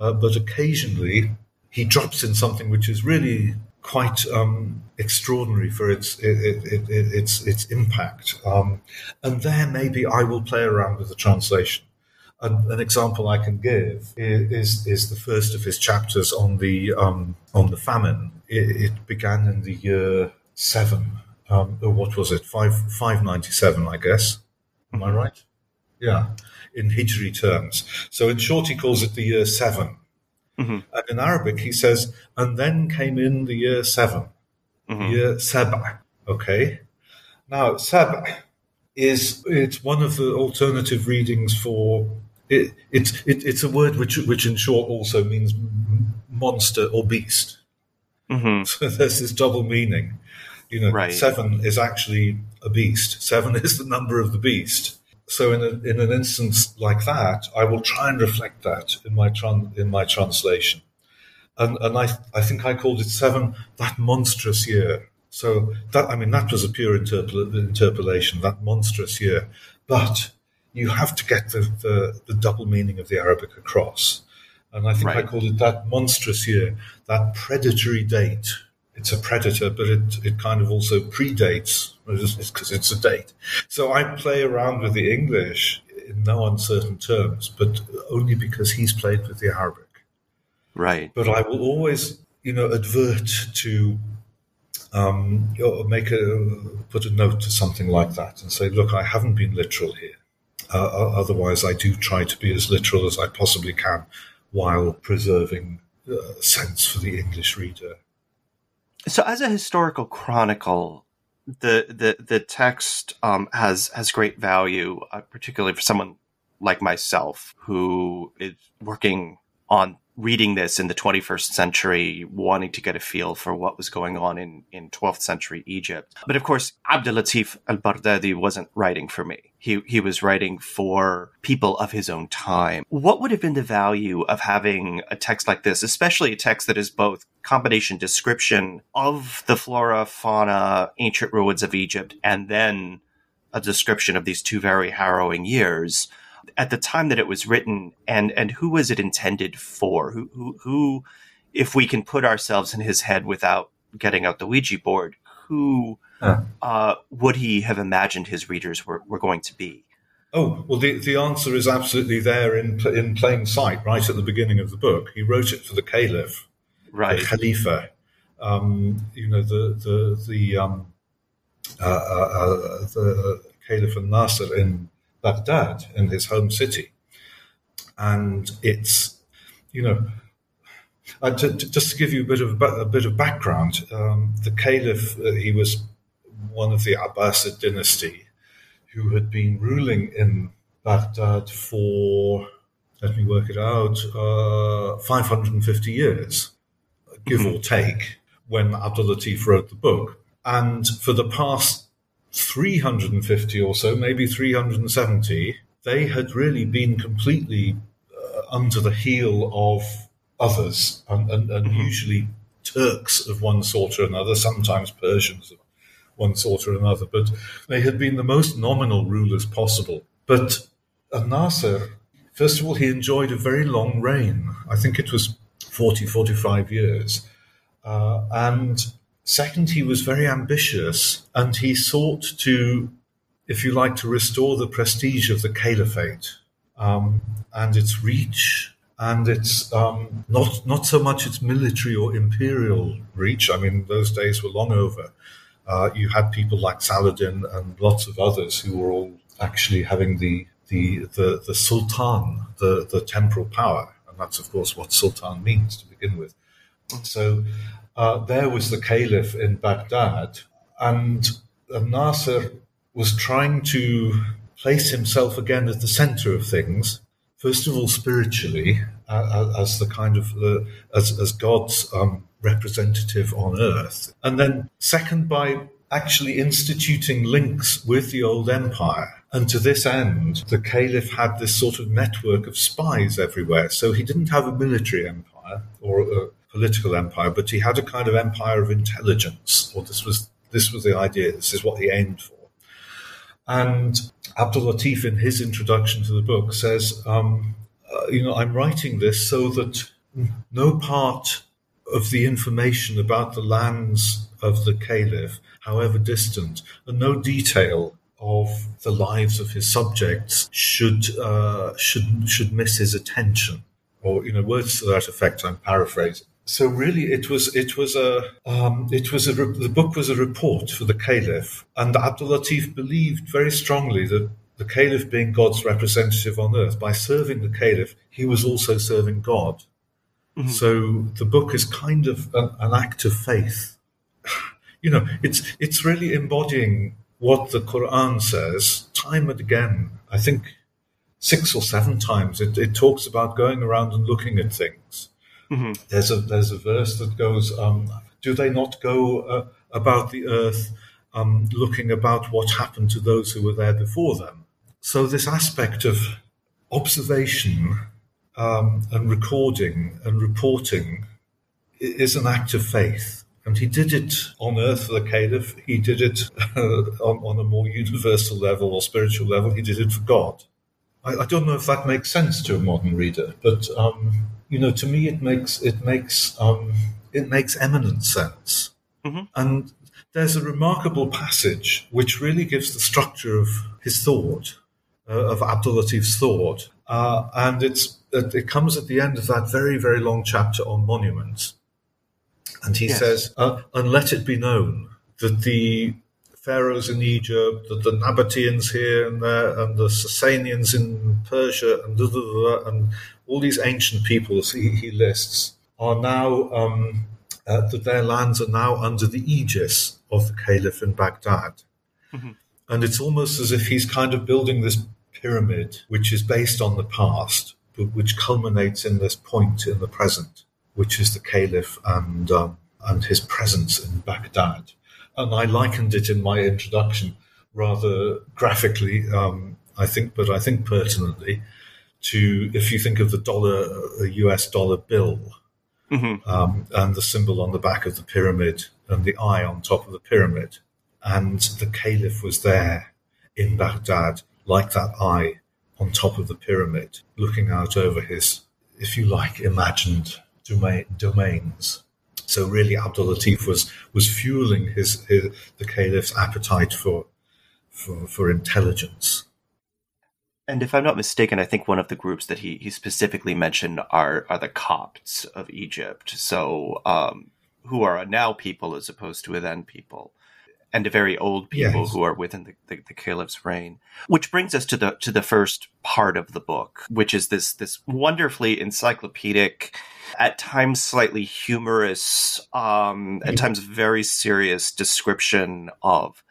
Uh, but occasionally he drops in something which is really quite um, extraordinary for its it, it, it, its its impact. Um, and there, maybe I will play around with the translation. An, an, example I can give is is the first of his chapters on the um, on the famine. It, began in the year seven. Um, what was it? Five five ninety seven, I guess. Am I right? Yeah, in Hijri terms. So in short, he calls it the year seven. Mm-hmm. And in Arabic, he says, and then came in the year 7 mm-hmm. year Saba. Okay. Now, Saba is it's one of the alternative readings for it, it's it, it's a word which which in short also means monster or beast. Mm-hmm. So there's this double meaning. You know, right. seven is actually a beast. Seven is the number of the beast. So in, a, in an instance like that, I will try and reflect that in my tran- in my translation. And, and I, I think I called it seven, that monstrous year. So that, I mean, that was a pure interpol- interpolation, that monstrous year. But you have to get the, the, the double meaning of the Arabic across. And I think right. I called it that monstrous year, that predatory date it's a predator, but it, it kind of also predates because it's a date. So I play around with the English in no uncertain terms, but only because he's played with the Arabic. Right. But I will always, you know, advert to um, make a put a note to something like that and say, look, I haven't been literal here. Uh, otherwise, I do try to be as literal as I possibly can while preserving uh, sense for the English reader. So, as a historical chronicle, the the the text um, has has great value, uh, particularly for someone like myself who is working on reading this in the 21st century, wanting to get a feel for what was going on in, in 12th century Egypt. But of course, Abdel Latif al-Baghdadi wasn't writing for me. He, he was writing for people of his own time. What would have been the value of having a text like this, especially a text that is both combination description of the flora, fauna, ancient ruins of Egypt, and then a description of these two very harrowing years? At the time that it was written and and who was it intended for who who, who if we can put ourselves in his head without getting out the ouija board who huh. uh, would he have imagined his readers were, were going to be Oh, well, the, the answer is absolutely there in, in plain sight, right at the beginning of the book. He wrote it for the caliph, right. the Khalifa, um, you know, the, the, the, um, uh, uh, uh the Caliph al-Nasir in Baghdad in his home city. And it's, you know, uh, to, to, just to give you a bit of a bit of background, um, the Caliph uh, he was one of the Abbasid dynasty who had been ruling in Baghdad for let me work it out uh, 550 years, give mm-hmm. or take, when Abdul Latif wrote the book. And for the past 350 or so, maybe 370, they had really been completely under the heel of others, and, and, and mm-hmm. usually Turks of one sort or another, sometimes Persians of one sort or another, but they had been the most nominal rulers possible. But Nasser, first of all, he enjoyed a very long reign. I think it was 40, 45 years. Uh, and second, he was very ambitious and he sought to, if you like, to restore the prestige of the caliphate um, and its reach and it's um, not not so much its military or imperial reach. I mean, those days were long over. Uh, you had people like Saladin and lots of others who were all actually having the the the, the sultan, the the temporal power, and that's of course what sultan means to begin with. So uh, there was the caliph in Baghdad, and Nasser was trying to place himself again at the center of things first of all spiritually uh, as the kind of uh, as, as God's um, representative on earth, and then second by actually instituting links with the old empire. And to this end, the caliph had this sort of network of spies everywhere. So he didn't have a military empire or a political empire, but he had a kind of empire of intelligence. Or this was this was the idea. This is what he aimed for. And Abdul Latif, in his introduction to the book, says, um, uh, you know, I'm writing this so that no part of the information about the lands of the caliph, however distant, and no detail of the lives of his subjects should uh, should should miss his attention, or you know, words to that effect. I'm paraphrasing so really, it was it was a um, it was a the book was a report for the caliph, and Abdul Latif believed very strongly that the caliph, being God's representative on earth, by serving the caliph, he was also serving God. Mm-hmm. So the book is kind of an, an act of faith. You know, it's it's really embodying what the Quran says time and again. I think six or seven times it, it talks about going around and looking at things Mm-hmm. There's a there's a verse that goes, um, "Do they not go uh, about the earth, um, looking about what happened to those who were there before them?" So this aspect of observation um, and recording and reporting is an act of faith. And he did it on earth for the caliph. He did it uh, on, on, a more universal level or spiritual level. He did it for God. I, I, don't know if that makes sense to a modern reader, but um, you know, to me, it makes it makes um, it makes eminent sense. Mm-hmm. And there's a remarkable passage which really gives the structure of his thought, uh, of Abdul Latif's thought, uh, and it's it comes at the end of that very very long chapter on monuments, and he yes. says, uh, "And let it be known that the." Pharaohs in Egypt, the, the Nabateans here and there, and the Sasanians in Persia, and, blah, blah, blah, and all these ancient peoples he, he lists are now um, uh, that their lands are now under the aegis of the caliph in Baghdad, mm-hmm. and it's almost as if he's kind of building this pyramid which is based on the past, but which culminates in this point in the present, which is the caliph and um, and his presence in Baghdad. And I likened it in my introduction rather graphically, um, I think, but I think pertinently to if you think of the dollar, a US dollar bill, mm-hmm. um, and the symbol on the back of the pyramid and the eye on top of the pyramid, and the caliph was there in Baghdad, like that eye on top of the pyramid, looking out over his, if you like, imagined domain, domains. So really, Abdul Latif was was fueling his, his the caliph's appetite for for, for intelligence and if I'm not mistaken, I think one of the groups that he, he specifically mentioned are are the Copts of Egypt. So um, who are a now people as opposed to a then people, and a very old people yes. who are within the, the, the, caliph's reign. Which brings us to the to the first part of the book, which is this this wonderfully encyclopedic, at times slightly humorous, um, at times very serious description of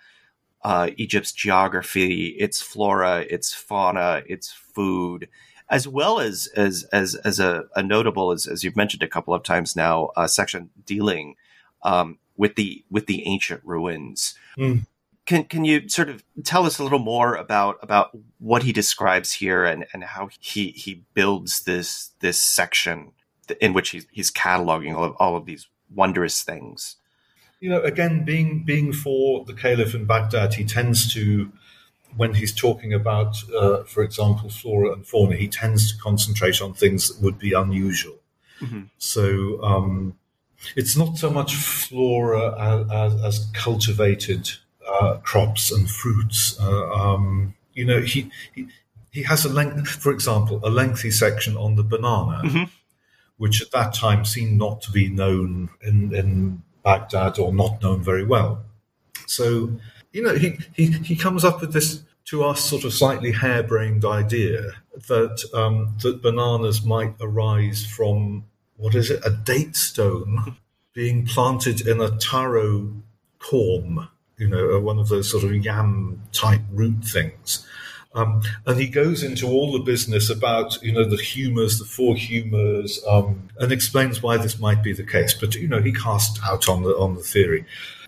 uh, Egypt's geography, its flora, its fauna, its food, as well as as as as a, a notable as, as you've mentioned a couple of times now, a section dealing um, with the with the ancient ruins. Mm. can can you sort of tell us a little more about about what he describes here and, and how he he builds this this section in which he's, he's cataloging all of, all of these wondrous things? You know, again, being being for the Caliph in Baghdad, he tends to, when he's talking about, uh, for example, flora and fauna, he tends to concentrate on things that would be unusual. Mm-hmm. So um, it's not so much flora as, as, as cultivated uh, crops and fruits. Uh, um, you know, he, he he has a length, for example, a lengthy section on the banana, mm-hmm. Which at that time seemed not to be known in, in Baghdad or not known very well. So, you know, he, he, he comes up with this to us sort of slightly harebrained idea that um, that bananas might arise from what is it, a date stone being planted in a taro corm you know, uh, one of those sort of yam type root things. Um, and he goes into all the business about, you know, the humours, the four humours, um, and explains why this might be the case. But, you know, he casts out on the, on the theory.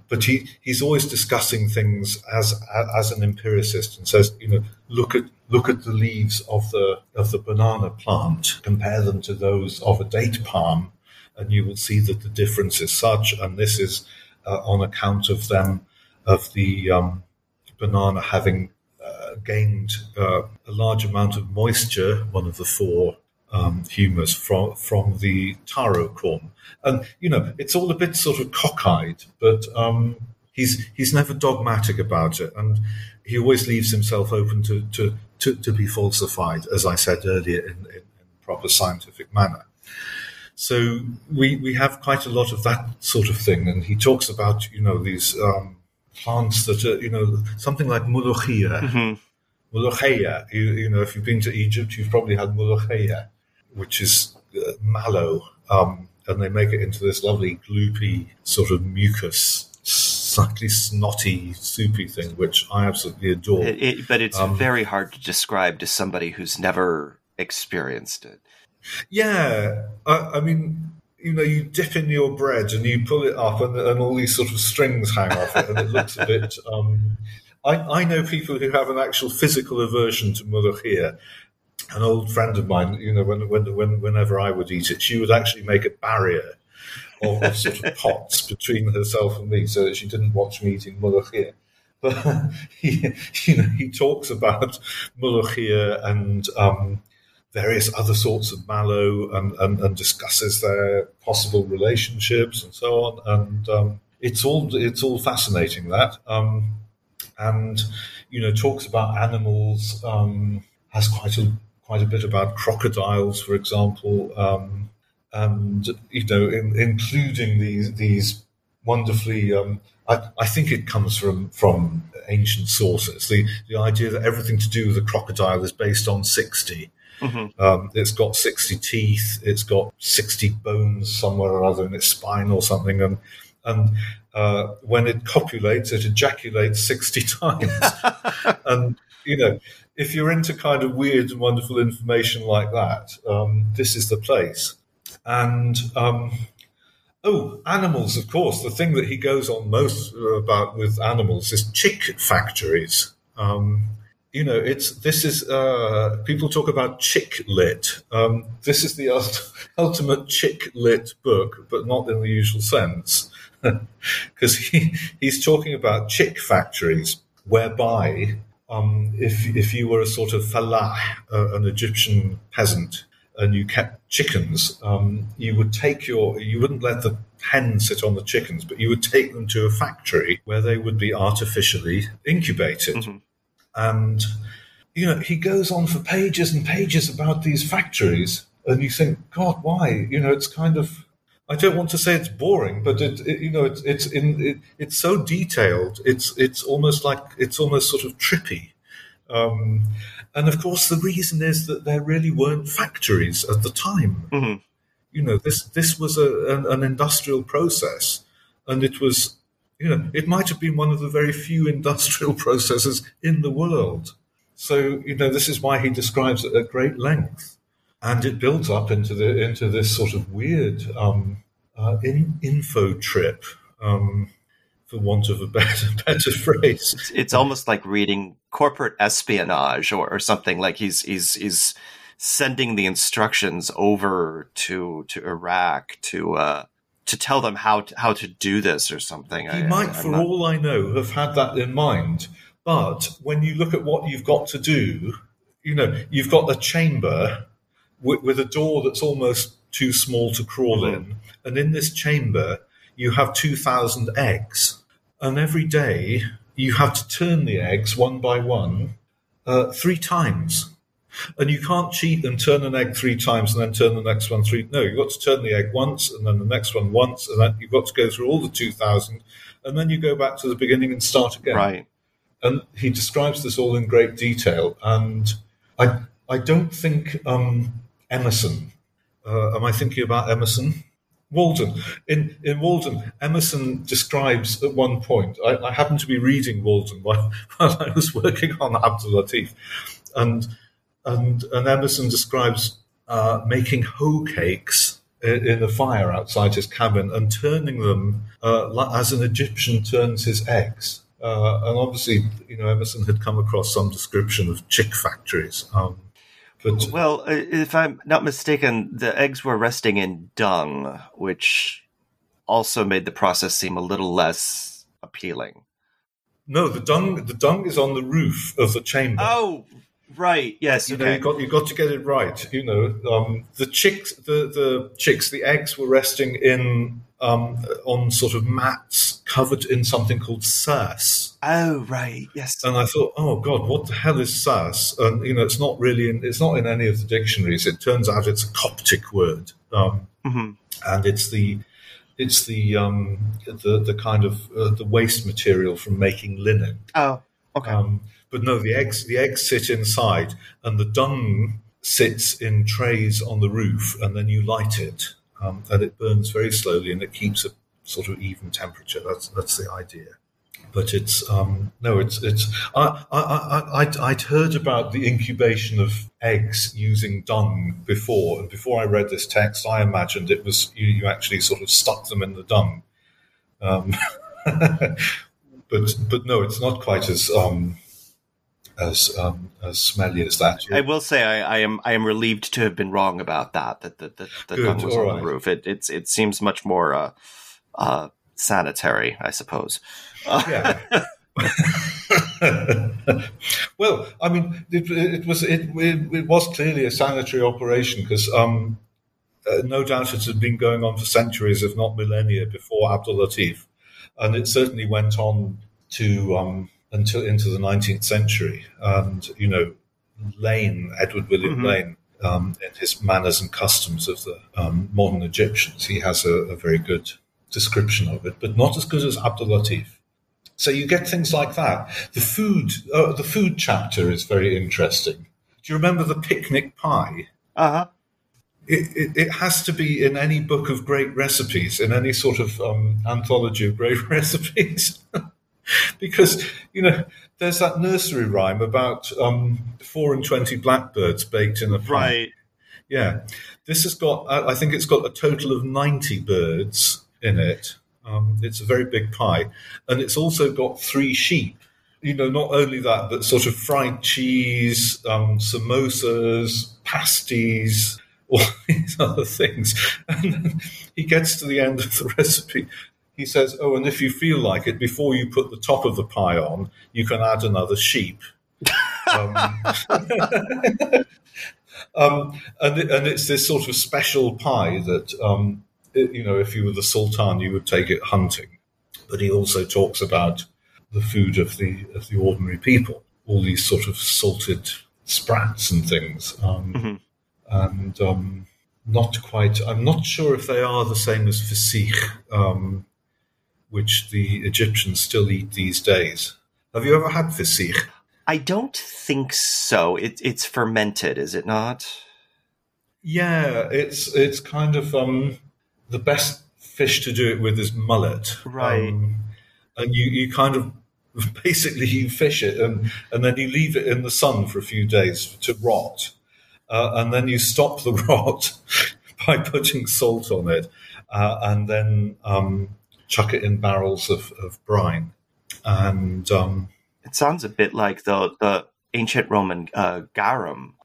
But he, he's always discussing things as, as an empiricist and says, you know, look at, look at the leaves of the, of the banana plant, compare them to those of a date palm, and you will see that the difference is such, and this is uh, on account of them of the um, banana having gained uh, a large amount of moisture, one of the four um, from from the taro corm, and you know it's all a bit sort of cockeyed, but um, he's he's never dogmatic about it, and he always leaves himself open to to, to, to be falsified, as I said earlier, in, in, in proper scientific manner. So we we have quite a lot of that sort of thing, and he talks about you know these um, plants that are, you know, something like molokhia. Mm-hmm. you, you, know, if you've been to Egypt, you've probably had molokhia, which is uh, mallow, um, and they make it into this lovely gloopy sort of mucus, slightly snotty, soupy thing, which I absolutely adore. It, it, but it's um, very hard to describe to somebody who's never experienced it. Yeah, I, I mean, you know, you dip in your bread and you pull it up, and, and all these sort of strings hang off it, and it looks a bit. Um, I, I, know people who have an actual physical aversion to molokhia. An old friend of mine, you know, when, when, when, whenever I would eat it, she would actually make a barrier of, of sort of pots between herself and me, so that she didn't watch me eating molokhia. But he, you know, he talks about molokhia and um, various other sorts of mallow and, and, and, discusses their possible relationships and so on. And um, it's all it's all fascinating that. Um, and you know talks about animals. Um, has quite a quite a bit about crocodiles, for example, um, and you know in, including these these wonderfully. Um, I, I, think it comes from from ancient sources. The the idea that everything to do with a crocodile is based on sixty Mm-hmm. Um, it's got 60 teeth, it's got 60 bones somewhere or other in its spine or something. And, and uh, when it copulates, it ejaculates 60 times. and, you know, if you're into kind of weird and wonderful information like that, um, this is the place. And, um, oh, animals, of course. The thing that he goes on most about with animals is chick factories. Um, you know, it's this is uh, people talk about chick lit. Um, this is the ultimate chick lit book, but not in the usual sense, because he, he's talking about chick factories, whereby um, if if you were a sort of falah, uh, an Egyptian peasant, and you kept chickens, um, you would take your you wouldn't let the hen sit on the chickens, but you would take them to a factory where they would be artificially incubated. Mm-hmm and, you know, he goes on for pages and pages about these factories. And you think, God, why? You know, it's kind of, I don't want to say it's boring, but it, it you know, it's, it's in, it, it's so detailed. It's, it's almost like, it's almost sort of trippy. Um, and of course, the reason is that there really weren't factories at the time. Mm-hmm. You know, this this was a, an, an, industrial process, and it was you know, it might have been one of the very few industrial processes in the world. So, you know, this is why he describes it at great length. And it builds up into the into this sort of weird um, uh, in, info trip. Um, for want of a better better phrase. It's, it's almost like reading corporate espionage or, or something. Like he's he's he's sending the instructions over to to Iraq to uh, to tell them how to, how to do this or something. He I, might, I, for not... all I know, have had that in mind. But when you look at what you've got to do, you know, you've got a chamber with, with a door that's almost too small to crawl mm-hmm. in, and in this chamber you have two thousand eggs, and every day you have to turn the eggs one by one uh, three times. And you can't cheat and turn an egg three times and then turn the next one three. No, you've got to turn the egg once and then the next one once, and then you've got to go through all the 2,000, and then you go back to the beginning and start again. Right. And he describes this all in great detail. And I, I don't think um, Emerson, uh, am I thinking about Emerson? Walden. In, in Walden, Emerson describes at one point, I, I happened to be reading Walden while, while I was working on Abdul Latif, and and, and Emerson describes uh, making hoe cakes in, in a fire outside his cabin and turning them uh, as an Egyptian turns his eggs. Uh, and obviously, you know, Emerson had come across some description of chick factories. Um, but well, if I'm not mistaken, the eggs were resting in dung, which also made the process seem a little less appealing. No, the dung the dung is on the roof of the chamber. Oh, Right. Yes. You okay. know, you got you got to get it right. You know, um, the chicks, the the chicks, the eggs were resting in um, on sort of mats covered in something called sass. Oh, right. Yes. And I thought, oh God, what the hell is sass? And you know, it's not really in, it's not in any of the dictionaries. It turns out it's a Coptic word, um, mm-hmm. and it's the it's the um, the the kind of uh, the waste material from making linen. Oh, okay. Um, but no, the eggs the eggs sit inside, and the dung sits in trays on the roof, and then you light it, um, and it burns very slowly, and it keeps a sort of even temperature. That's that's the idea. But it's um, no, it's it's. I, I, I, I'd, heard about the incubation of eggs using dung before, and before I read this text, I imagined it was you, you actually sort of stuck them in the dung. Um, but but no, it's not quite as um, as um, as smelly as that. I will say I, I, am I am relieved to have been wrong about that. That the the, the gun was on right. the roof. It it's it seems much more uh, uh, sanitary, I suppose. Yeah. well, I mean, it, it was it, it, it, was clearly a sanitary operation because um, uh, no doubt it had been going on for centuries, if not millennia, before Abdul Latif, and it certainly went on to um, until into the 19th century. And, you know, Lane, Edward William mm-hmm. Lane, um, in his manners and customs of the um, modern Egyptians, he has a, a, very good description of it, but not as good as Abdul Latif. So you get things like that. The food, uh, the food chapter is very interesting. Do you remember the picnic pie? Uh huh. It, it, it, has to be in any book of great recipes, in any sort of um, anthology of great recipes. because you know there's that nursery rhyme about um, four and twenty blackbirds baked in a pie. Right. Yeah, this has got. I think it's got a total of ninety birds in it. Um, it's a very big pie, and it's also got three sheep. You know, not only that, but sort of fried cheese, um, samosas, pasties, all these other things. And then he gets to the end of the recipe he says, Oh, and if you feel like it, before you put the top of the pie on, you can add another sheep. um, um, and, and it's this sort of special pie that, um, it, you know, if you were the Sultan, you would take it hunting. But he also talks about the food of the, of the ordinary people, all these sort of salted sprats and things. Um, mm-hmm. And um, not quite, I'm not sure if they are the same as fasikh. Which the Egyptians still eat these days. Have you ever had fasikh? I don't think so. It, it's fermented, is it not? Yeah, it's it's kind of um, the best fish to do it with is mullet, right? Um, and you, you kind of basically you fish it and and then you leave it in the sun for a few days to rot, uh, and then you stop the rot by putting salt on it, uh, and then um, chuck it in barrels of, of brine. And um, it sounds a bit like the, the ancient Roman uh, garum.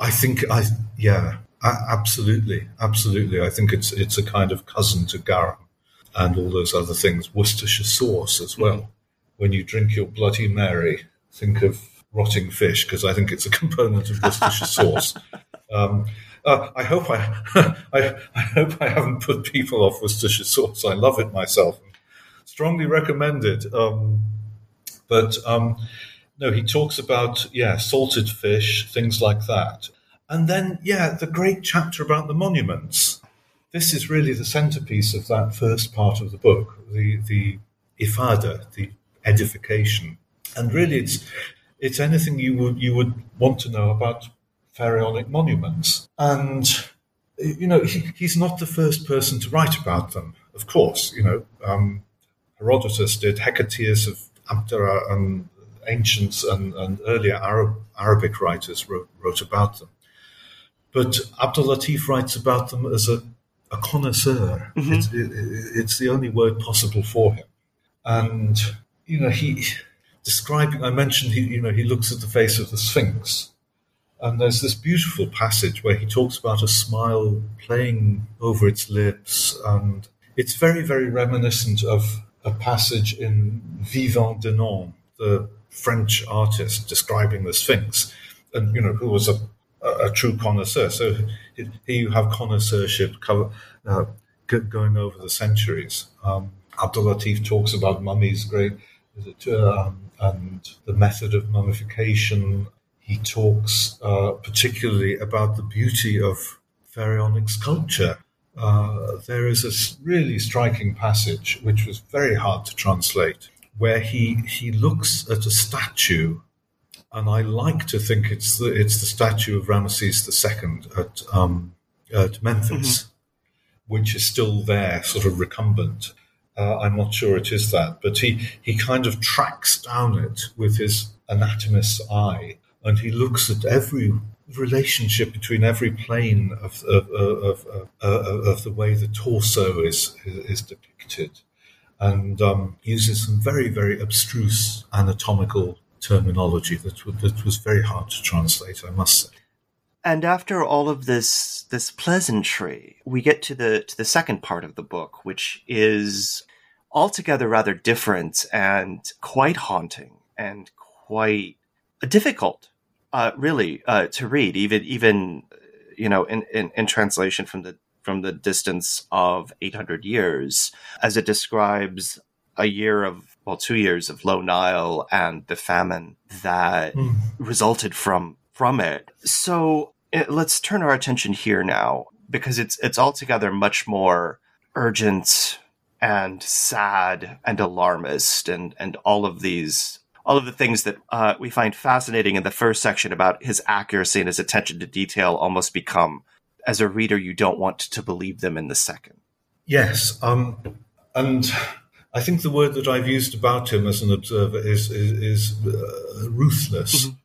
I think, I yeah, absolutely, absolutely. I think it's it's a kind of cousin to garum and all those other things. Worcestershire sauce as well. Mm-hmm. When you drink your Bloody Mary, think of rotting fish because I think it's a component of Worcestershire sauce. Um, uh, I hope I, I, I, hope I haven't put people off Worcestershire sauce. I love it myself. Strongly recommend it. Um, but um, no, he talks about yeah, salted fish, things like that, and then yeah, the great chapter about the monuments. This is really the centerpiece of that first part of the book, the the ifada, the edification, and really it's it's anything you would you would want to know about pharaonic monuments. And you know, he, he's not the first person to write about them. Of course, you know, um, Herodotus did. Hecataeus of Abdera and ancients and, and earlier Arab, Arabic writers wrote, wrote about them. But Abdul Latif writes about them as a, a connoisseur. Mm-hmm. It's, it, it's the only word possible for him. And, you know, he describing, I mentioned, he, you know, he looks at the face of the Sphinx. And there's this beautiful passage where he talks about a smile playing over its lips. And it's very, very reminiscent of a passage in Vivant Denon the French artist describing the Sphinx, and, you know, who was a, a, a true connoisseur. So here you have connoisseurship cover, uh, going over the centuries. Um, Abdul Latif talks about mummies, great um, and the method of mummification. He talks uh, particularly about the beauty of pharaonic sculpture. Uh, there is a really striking passage, which was very hard to translate, where he, he looks at a statue, and I like to think it's the, it's the statue of Ramesses II at, um, at Memphis, mm-hmm. which is still there, sort of recumbent. Uh, I'm not sure it is that, but he, he kind of tracks down it with his anatomist's eye and he looks at every relationship between every plane of, of, of, of, the way the torso is, is, depicted and um, uses some very, very abstruse anatomical terminology that, that was very hard to translate, I must say. And after all of this this pleasantry, we get to the to the second part of the book, which is altogether rather different and quite haunting and quite difficult, uh, really, uh, to read. Even even you know in, in, in translation from the from the distance of 800 years, as it describes a year of well two years of low nile and the famine that mm. resulted from from it so it, let's turn our attention here now because it's it's altogether much more urgent and sad and alarmist and and all of these all of the things that uh, we find fascinating in the first section about his accuracy and his attention to detail almost become as a reader you don't want to believe them in the second yes um, and I think the word that I've used about him as an observer is is, is uh, ruthless. Mm-hmm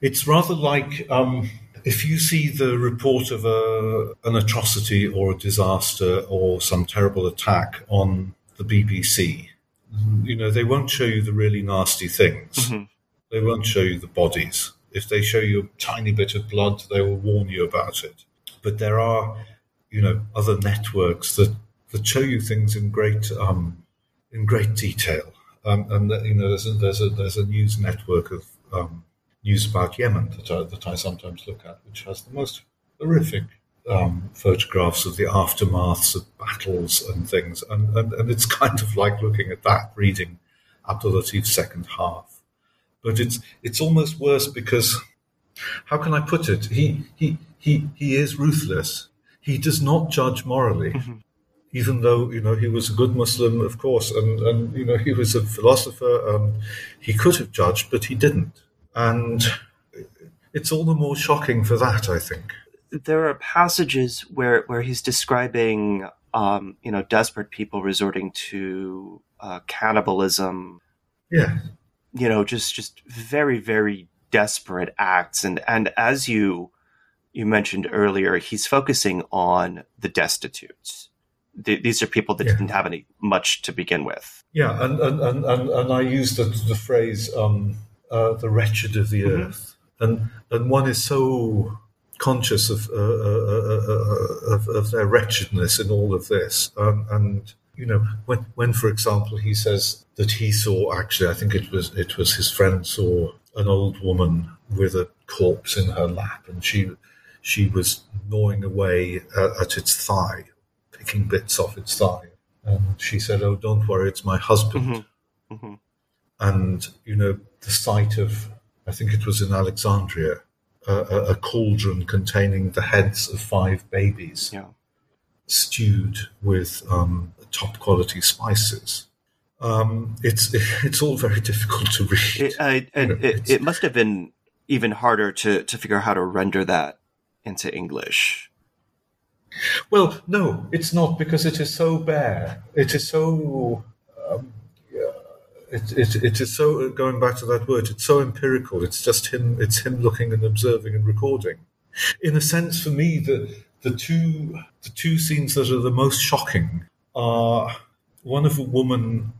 it's rather like um, if you see the report of a, an atrocity or a disaster or some terrible attack on the BBC, you know, they won't show you the really nasty things. Mm-hmm. They won't show you the bodies. If they show you a tiny bit of blood, they will warn you about it. But there are, you know, other networks that, that show you things in great um, in great detail. Um, and you know, there's a, there's a there's a news network of um, news about Yemen that I, that I sometimes look at, which has the most horrific um, photographs of the aftermaths of battles and things. And, and, and, it's kind of like looking at that, reading Abdul Latif's second half. But it's, it's almost worse because, how can I put it? He, he, he, he is ruthless. He does not judge morally. Mm-hmm. Even though you know he was a good Muslim, of course, and, and you know he was a philosopher, um, he could have judged, but he didn't and it's all the more shocking for that, I think. There are passages where, where he's describing, um, you know, desperate people resorting to uh, cannibalism. Yeah. You know, just just very very desperate acts, and and as you you mentioned earlier, he's focusing on the destitutes, th- these are people that Yeah. didn't have any much to begin with. Yeah, and and, and, and, and I use the, the phrase um, uh, "the wretched of the earth," and and one is so conscious of, uh, uh, uh, uh, of of their wretchedness in all of this, um, and you know when when for example he says that he saw actually I think it was it was his friend saw an old woman with a corpse in her lap, and she she was gnawing away at, at its thigh, picking bits off its thigh. And she said, "Oh, don't worry, it's my husband." Mhm. And you know, the sight of I think it was in Alexandria, a, a, cauldron containing the heads of five babies, Yeah. stewed with um, top quality spices. Um, it's it's all very difficult to read. It, I, and know, it, it must have been even harder to, to figure out how to render that into English. Well, no, it's not because it is so bare. It is so. Um, it, it, it is so going back to that word. It's so empirical. It's just him. It's him looking and observing and recording. In a sense, for me, the the two the two scenes that are the most shocking are one of a woman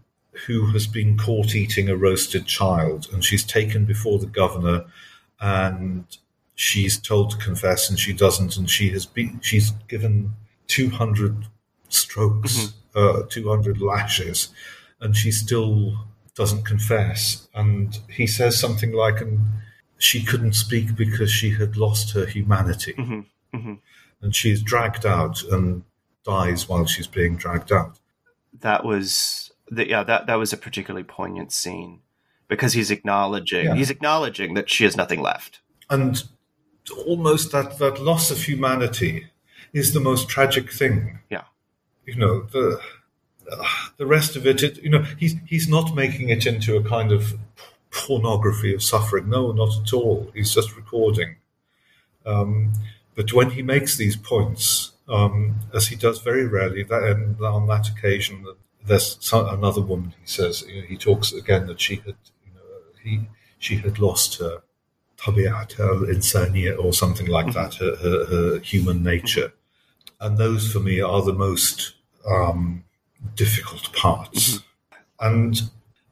who has been caught eating a roasted child, and she's taken before the governor, and she's told to confess and she doesn't and she has been she's given 200 strokes uh, 200 lashes and she still doesn't confess and he says something like and she couldn't speak because she had lost her humanity Mhm, mhm. and she's dragged out and dies while she's being dragged out That was the, yeah that that was a particularly poignant scene because he's acknowledging Yeah. he's acknowledging that she has nothing left. and almost that, that loss of humanity is the most tragic thing Yeah. you know the the rest of it, it you know he's he's not making it into a kind of pornography of suffering. No not at all. He's just recording. Um, but when he makes these points um, as he does very rarely that and on that occasion there's some, another woman he says you know, he talks again that she had you know he she had lost her tabiat al-insaniya or something like that her, her, her human nature. And those for me are the most um, difficult parts. And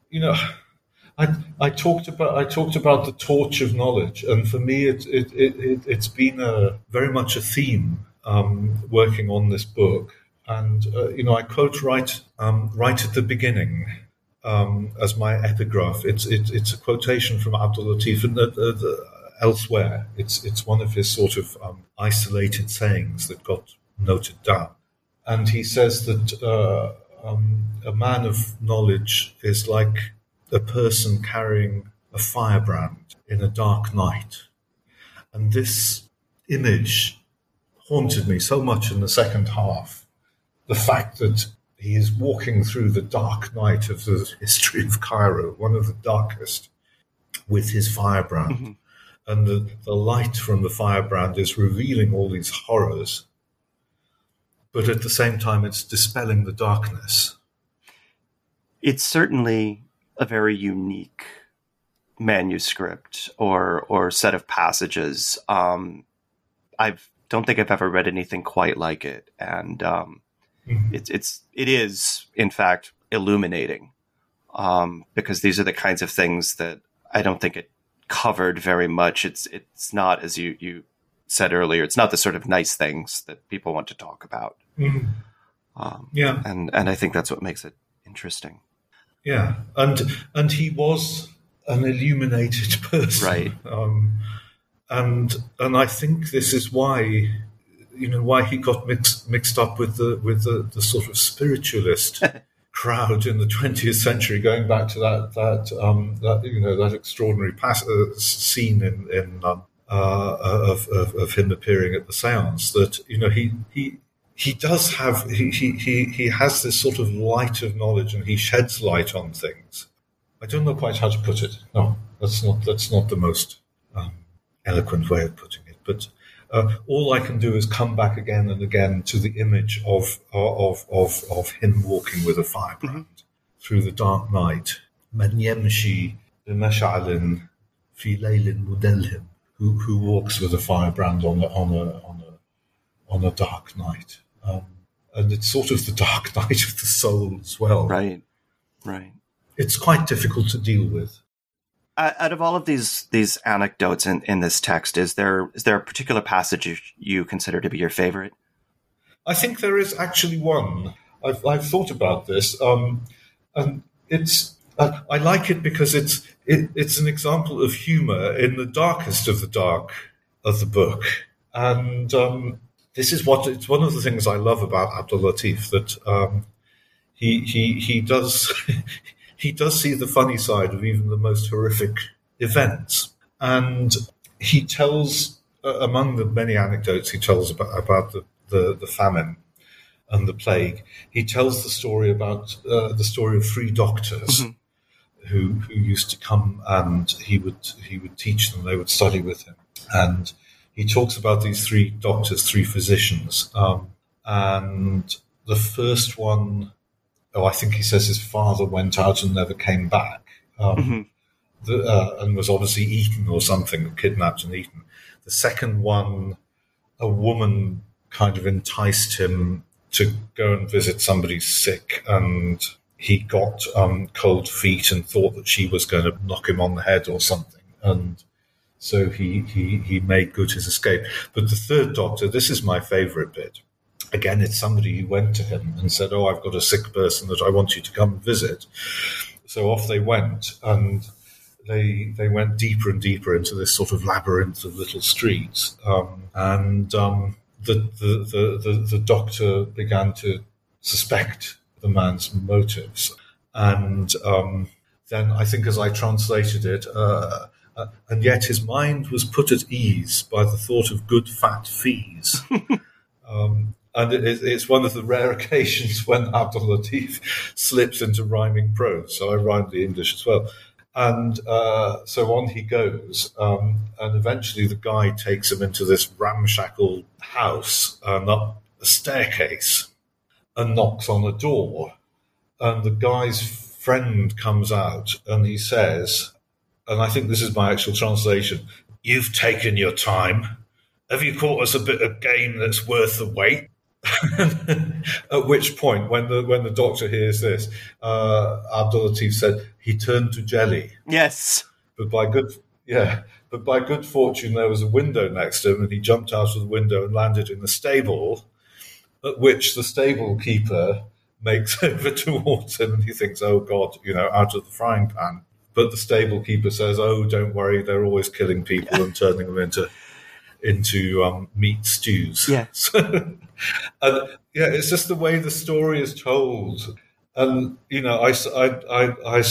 you know, I I talked about I talked about the torch of knowledge, and for me, it it, it, it it's been a very much a theme um, working on this book. And uh, you know, I quote right um, right at the beginning. Um, as my epigraph, it's it, it's a quotation from Abdul Latif, and uh, uh, the, elsewhere, it's it's one of his sort of um, isolated sayings that got noted down and he says that uh, um, a man of knowledge is like a person carrying a firebrand in a dark night. And this image haunted me so much in the second half. The fact that he is walking through the dark night of the history of Cairo, one of the darkest, with his firebrand. And the, the light from the firebrand is revealing all these horrors but at the same time, it's dispelling the darkness. It's certainly a very unique manuscript or or set of passages. Um, I don't think I've ever read anything quite like it, and um, it's it's it is in fact illuminating um, because these are the kinds of things that I don't think it covered very much. It's it's not as you you said earlier. It's not the sort of nice things that people want to talk about, um, Yeah, and and I think that's what makes it interesting. yeah, and and he was an illuminated person, Right. Um, and and I think this is why, you know, why he got mixed mixed up with the with the, the sort of spiritualist crowd in the 20th century, going back to that that um, that you know that extraordinary pass- uh, scene in in um, uh, of, of of him appearing at the séance. That you know he he. He does have he, he, he, he has this sort of light of knowledge and he sheds light on things. I don't know quite how to put it. No, that's not that's not the most um, eloquent way of putting it. But uh, all I can do is come back again and again to the image of of of of him walking with a firebrand through the dark night. من يمشي بمشعل في ليل مدلهم. Who who walks with a firebrand on a on a on a on a dark night. Um, and it's sort of the dark night of the soul as well. Right, right. It's quite difficult to deal with. Uh, out of all of these these anecdotes in, in this text, is there is there a particular passage you consider to be your favorite? I think there is actually one. I've, I've thought about this, um, and it's uh, I like it because it's it, it's an example of humour in the darkest of the dark of the book, and um, this is what it's one of the things I love about Abdul Latif that um, he he he does he does see the funny side of even the most horrific events, and he tells uh, among the many anecdotes he tells about about the, the, the famine and the plague, he tells the story about uh, the story of three doctors. Mm-hmm. Who, who used to come and he would he would teach them they would study with him and he talks about these three doctors, three physicians, um, and the first one, oh, I think he says his father went out and never came back, um, mm-hmm. the, uh, and was obviously eaten or something, kidnapped and eaten. The second one, a woman kind of enticed him to go and visit somebody sick, and he got um, cold feet and thought that she was going to knock him on the head or something, and so he, he, he made good his escape. But the third doctor, this is my favorite bit. Again, it's somebody who went to him and said, Oh, I've got a sick person that I want you to come visit. So off they went, and they they went deeper and deeper into this sort of labyrinth of little streets. Um, and um, the, the, the, the doctor began to suspect the man's motives. And um, then I think as I translated it, uh, uh, and yet his mind was put at ease by the thought of good fat fees. um, and it, it's one of the rare occasions when Abdul Latif slips into rhyming prose. So I rhymed the English as well. And uh, so on he goes. Um, and eventually the guy takes him into this ramshackle house and up a staircase and knocks on a door. And the guy's friend comes out and he says, and I think this is my actual translation. You've taken your time. Have you caught us a bit of game that's worth the wait? At which point, when the when the doctor hears this, uh, Abdul Latif said he turned to jelly. Yes, but by good yeah, but by good fortune there was a window next to him, and he jumped out of the window and landed in the stable. At which the stable keeper makes over towards him, and he thinks, "Oh God, you know, out of the frying pan." but the stable keeper says, "Oh, don't worry, they're always killing people and turning them into into um, meat stews." Yes, and yeah, it's just the way the story is told, and you know, I I I.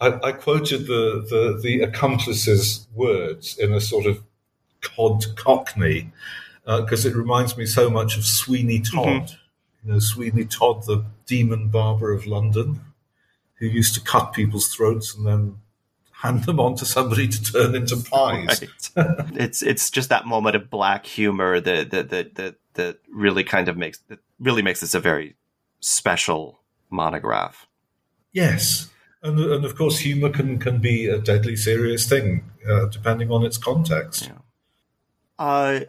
I, I quoted the, the, the accomplice's words in a sort of cod cockney because uh, it reminds me so much of Sweeney Todd. Mm-hmm. You know, Sweeney Todd, the demon barber of London who used to cut people's throats and then hand them on to somebody to turn into pies. Right. it's it's just that moment of black humor that that that that, that really kind of makes that really makes this a very special monograph. Yes. And, and of course, humor can, can be a deadly serious thing, uh, depending on its context. Yeah. Uh,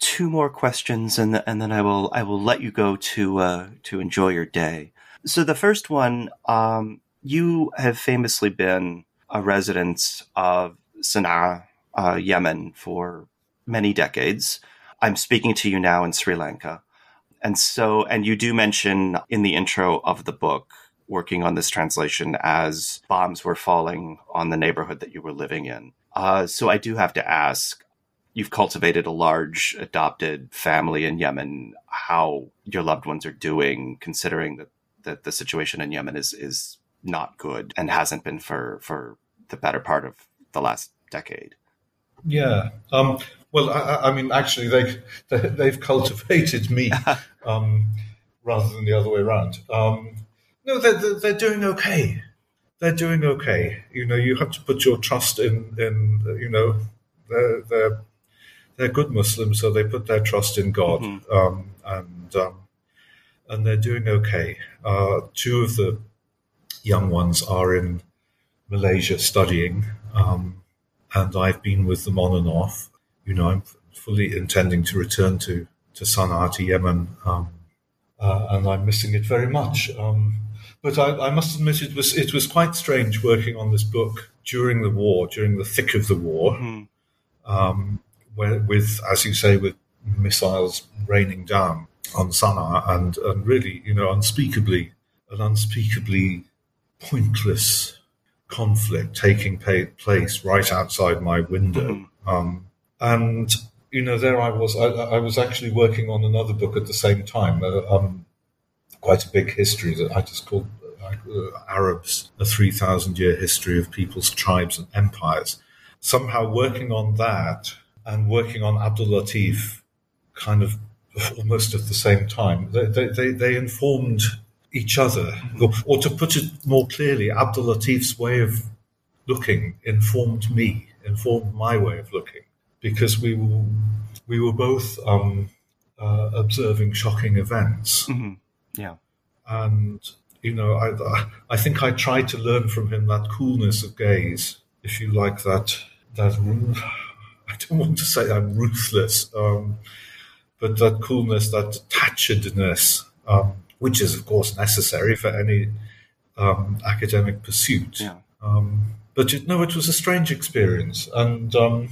two more questions, and and then I will I will let you go to uh, to enjoy your day. So the first one, um, you have famously been a resident of Sana'a, uh, Yemen, for many decades. I'm speaking to you now in Sri Lanka. And so, and you do mention in the intro of the book working on this translation as bombs were falling on the neighborhood that you were living in. Uh, so I do have to ask, you've cultivated a large adopted family in Yemen, how your loved ones are doing, considering that that the situation in Yemen is is not good and hasn't been for for the better part of the last decade. Yeah. Um, well, I, I, mean, actually, they, they have cultivated me um, rather than the other way around. Um, no, they're, they're doing okay. They're doing okay. You know, you have to put your trust in in you know they're they're, they're good Muslims, so they put their trust in God. Mm-hmm. Um, and um, and they're doing okay. Uh, two of the young ones are in Malaysia studying, um, and I've been with them on and off. You know, I'm fully intending to return to to Sana'a, to Yemen, um, uh, and I'm missing it very much. Um, but I, I, must admit, it was it was quite strange working on this book during the war, during the thick of the war, mm-hmm. um, with, as you say, with missiles raining down on Sana'a, and and really, you know, unspeakably an unspeakably pointless conflict taking place right outside my window. Mm-hmm. Um, and you know, there I was. I, I, was actually working on another book at the same time. Uh, um, quite a big history that I just called uh, Arabs: A Three Thousand Year History of Peoples, Tribes, and Empires. Somehow working on that and working on Abdul Latif, kind of almost at the same time. They they, they informed each other, or, or to put it more clearly, Abdul Latif's way of looking informed me, informed my way of looking because we were, we were both um, uh, observing shocking events. Mm-hmm. Yeah. And, you know, I, I think I tried to learn from him that coolness of gaze, if you like, that, that I don't want to say I'm ruthless, um, but that coolness, that detachedness, um, which is, of course, necessary for any um, academic pursuit. Yeah. Um, but, it, no, it was a strange experience. And, um,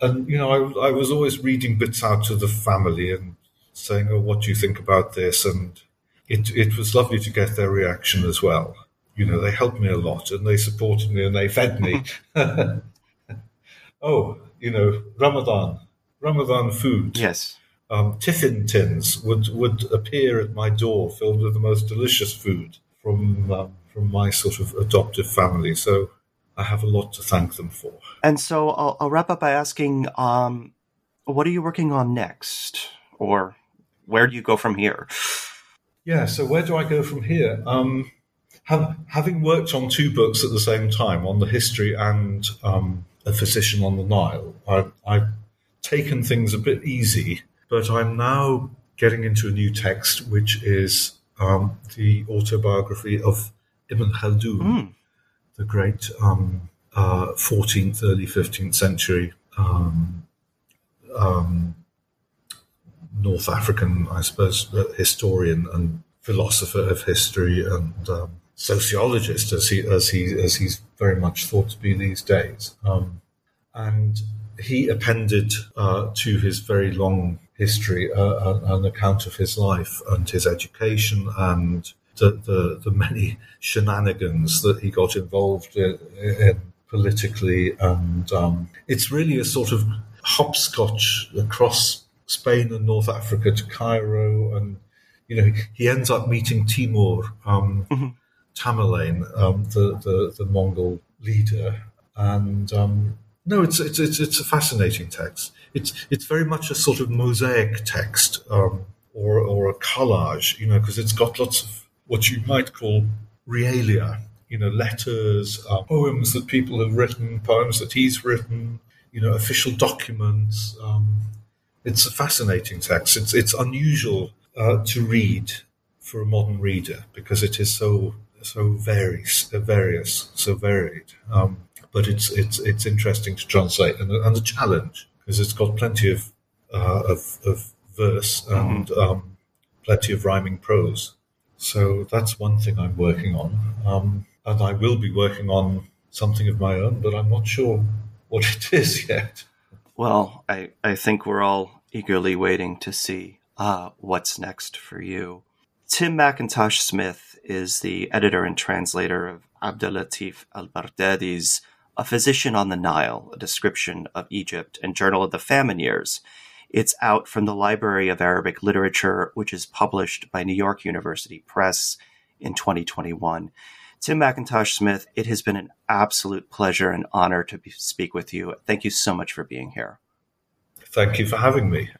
and you know, I, I was always reading bits out to the family and saying, "Oh, what do you think about this?" And it it was lovely to get their reaction as well. You know, they helped me a lot and they supported me and they fed me. oh, you know, Ramadan, Ramadan food. Yes. Um, tiffin tins would, would appear at my door filled with the most delicious food from um, from my sort of adoptive family. So I have a lot to thank them for. And so I'll, I'll wrap up by asking, um, what are you working on next, or where do you go from here? Yeah, so where do I go from here? Um, have, having worked on two books at the same time, on the history and um, a physician on the Nile, I, I've taken things a bit easy, but I'm now getting into a new text, which is um, the autobiography of Ibn Khaldun. Mm the great um, uh, 14th, early 15th century um, um, North African, I suppose, uh, historian and philosopher of history and um, sociologist, as he as he as he's very much thought to be these days. Um, and he appended uh, to his very long history uh, an account of his life and his education and the, the, the many shenanigans that he got involved in, in politically. And um, it's really a sort of hopscotch across Spain and North Africa to Cairo. And, you know, he ends up meeting Timur um, mm-hmm. Tamerlane, um, the, the, the, Mongol leader. And um, no, it's, it's, it's, it's, a fascinating text. It's, it's very much a sort of mosaic text um, or, or a collage, you know, because it's got lots of what you might call realia, you know, letters, uh, poems that people have written, poems that he's written, you know, official documents. Um, it's a fascinating text. It's, it's unusual uh, to read for a modern reader because it is so so various, various, so varied. Um, but it's it's it's interesting to translate and, and a challenge because it's got plenty of uh, of, of verse mm-hmm. and mm-hmm. um, plenty of rhyming prose. So that's one thing I'm working on. Um, and I will be working on something of my own, but I'm not sure what it is yet. Well, I, I think we're all eagerly waiting to see uh, what's next for you. Tim Mackintosh-Smith is the editor and translator of Abdelatif al Baghdadi's A Physician on the Nile, a description of Egypt, and Journal of the Famine Years, it's out from the Library of Arabic Literature, which is published by New York University Press in 2021. Tim Mackintosh-Smith, it has been an absolute pleasure and honor to be, speak with you. Thank you so much for being here. Thank you for having me.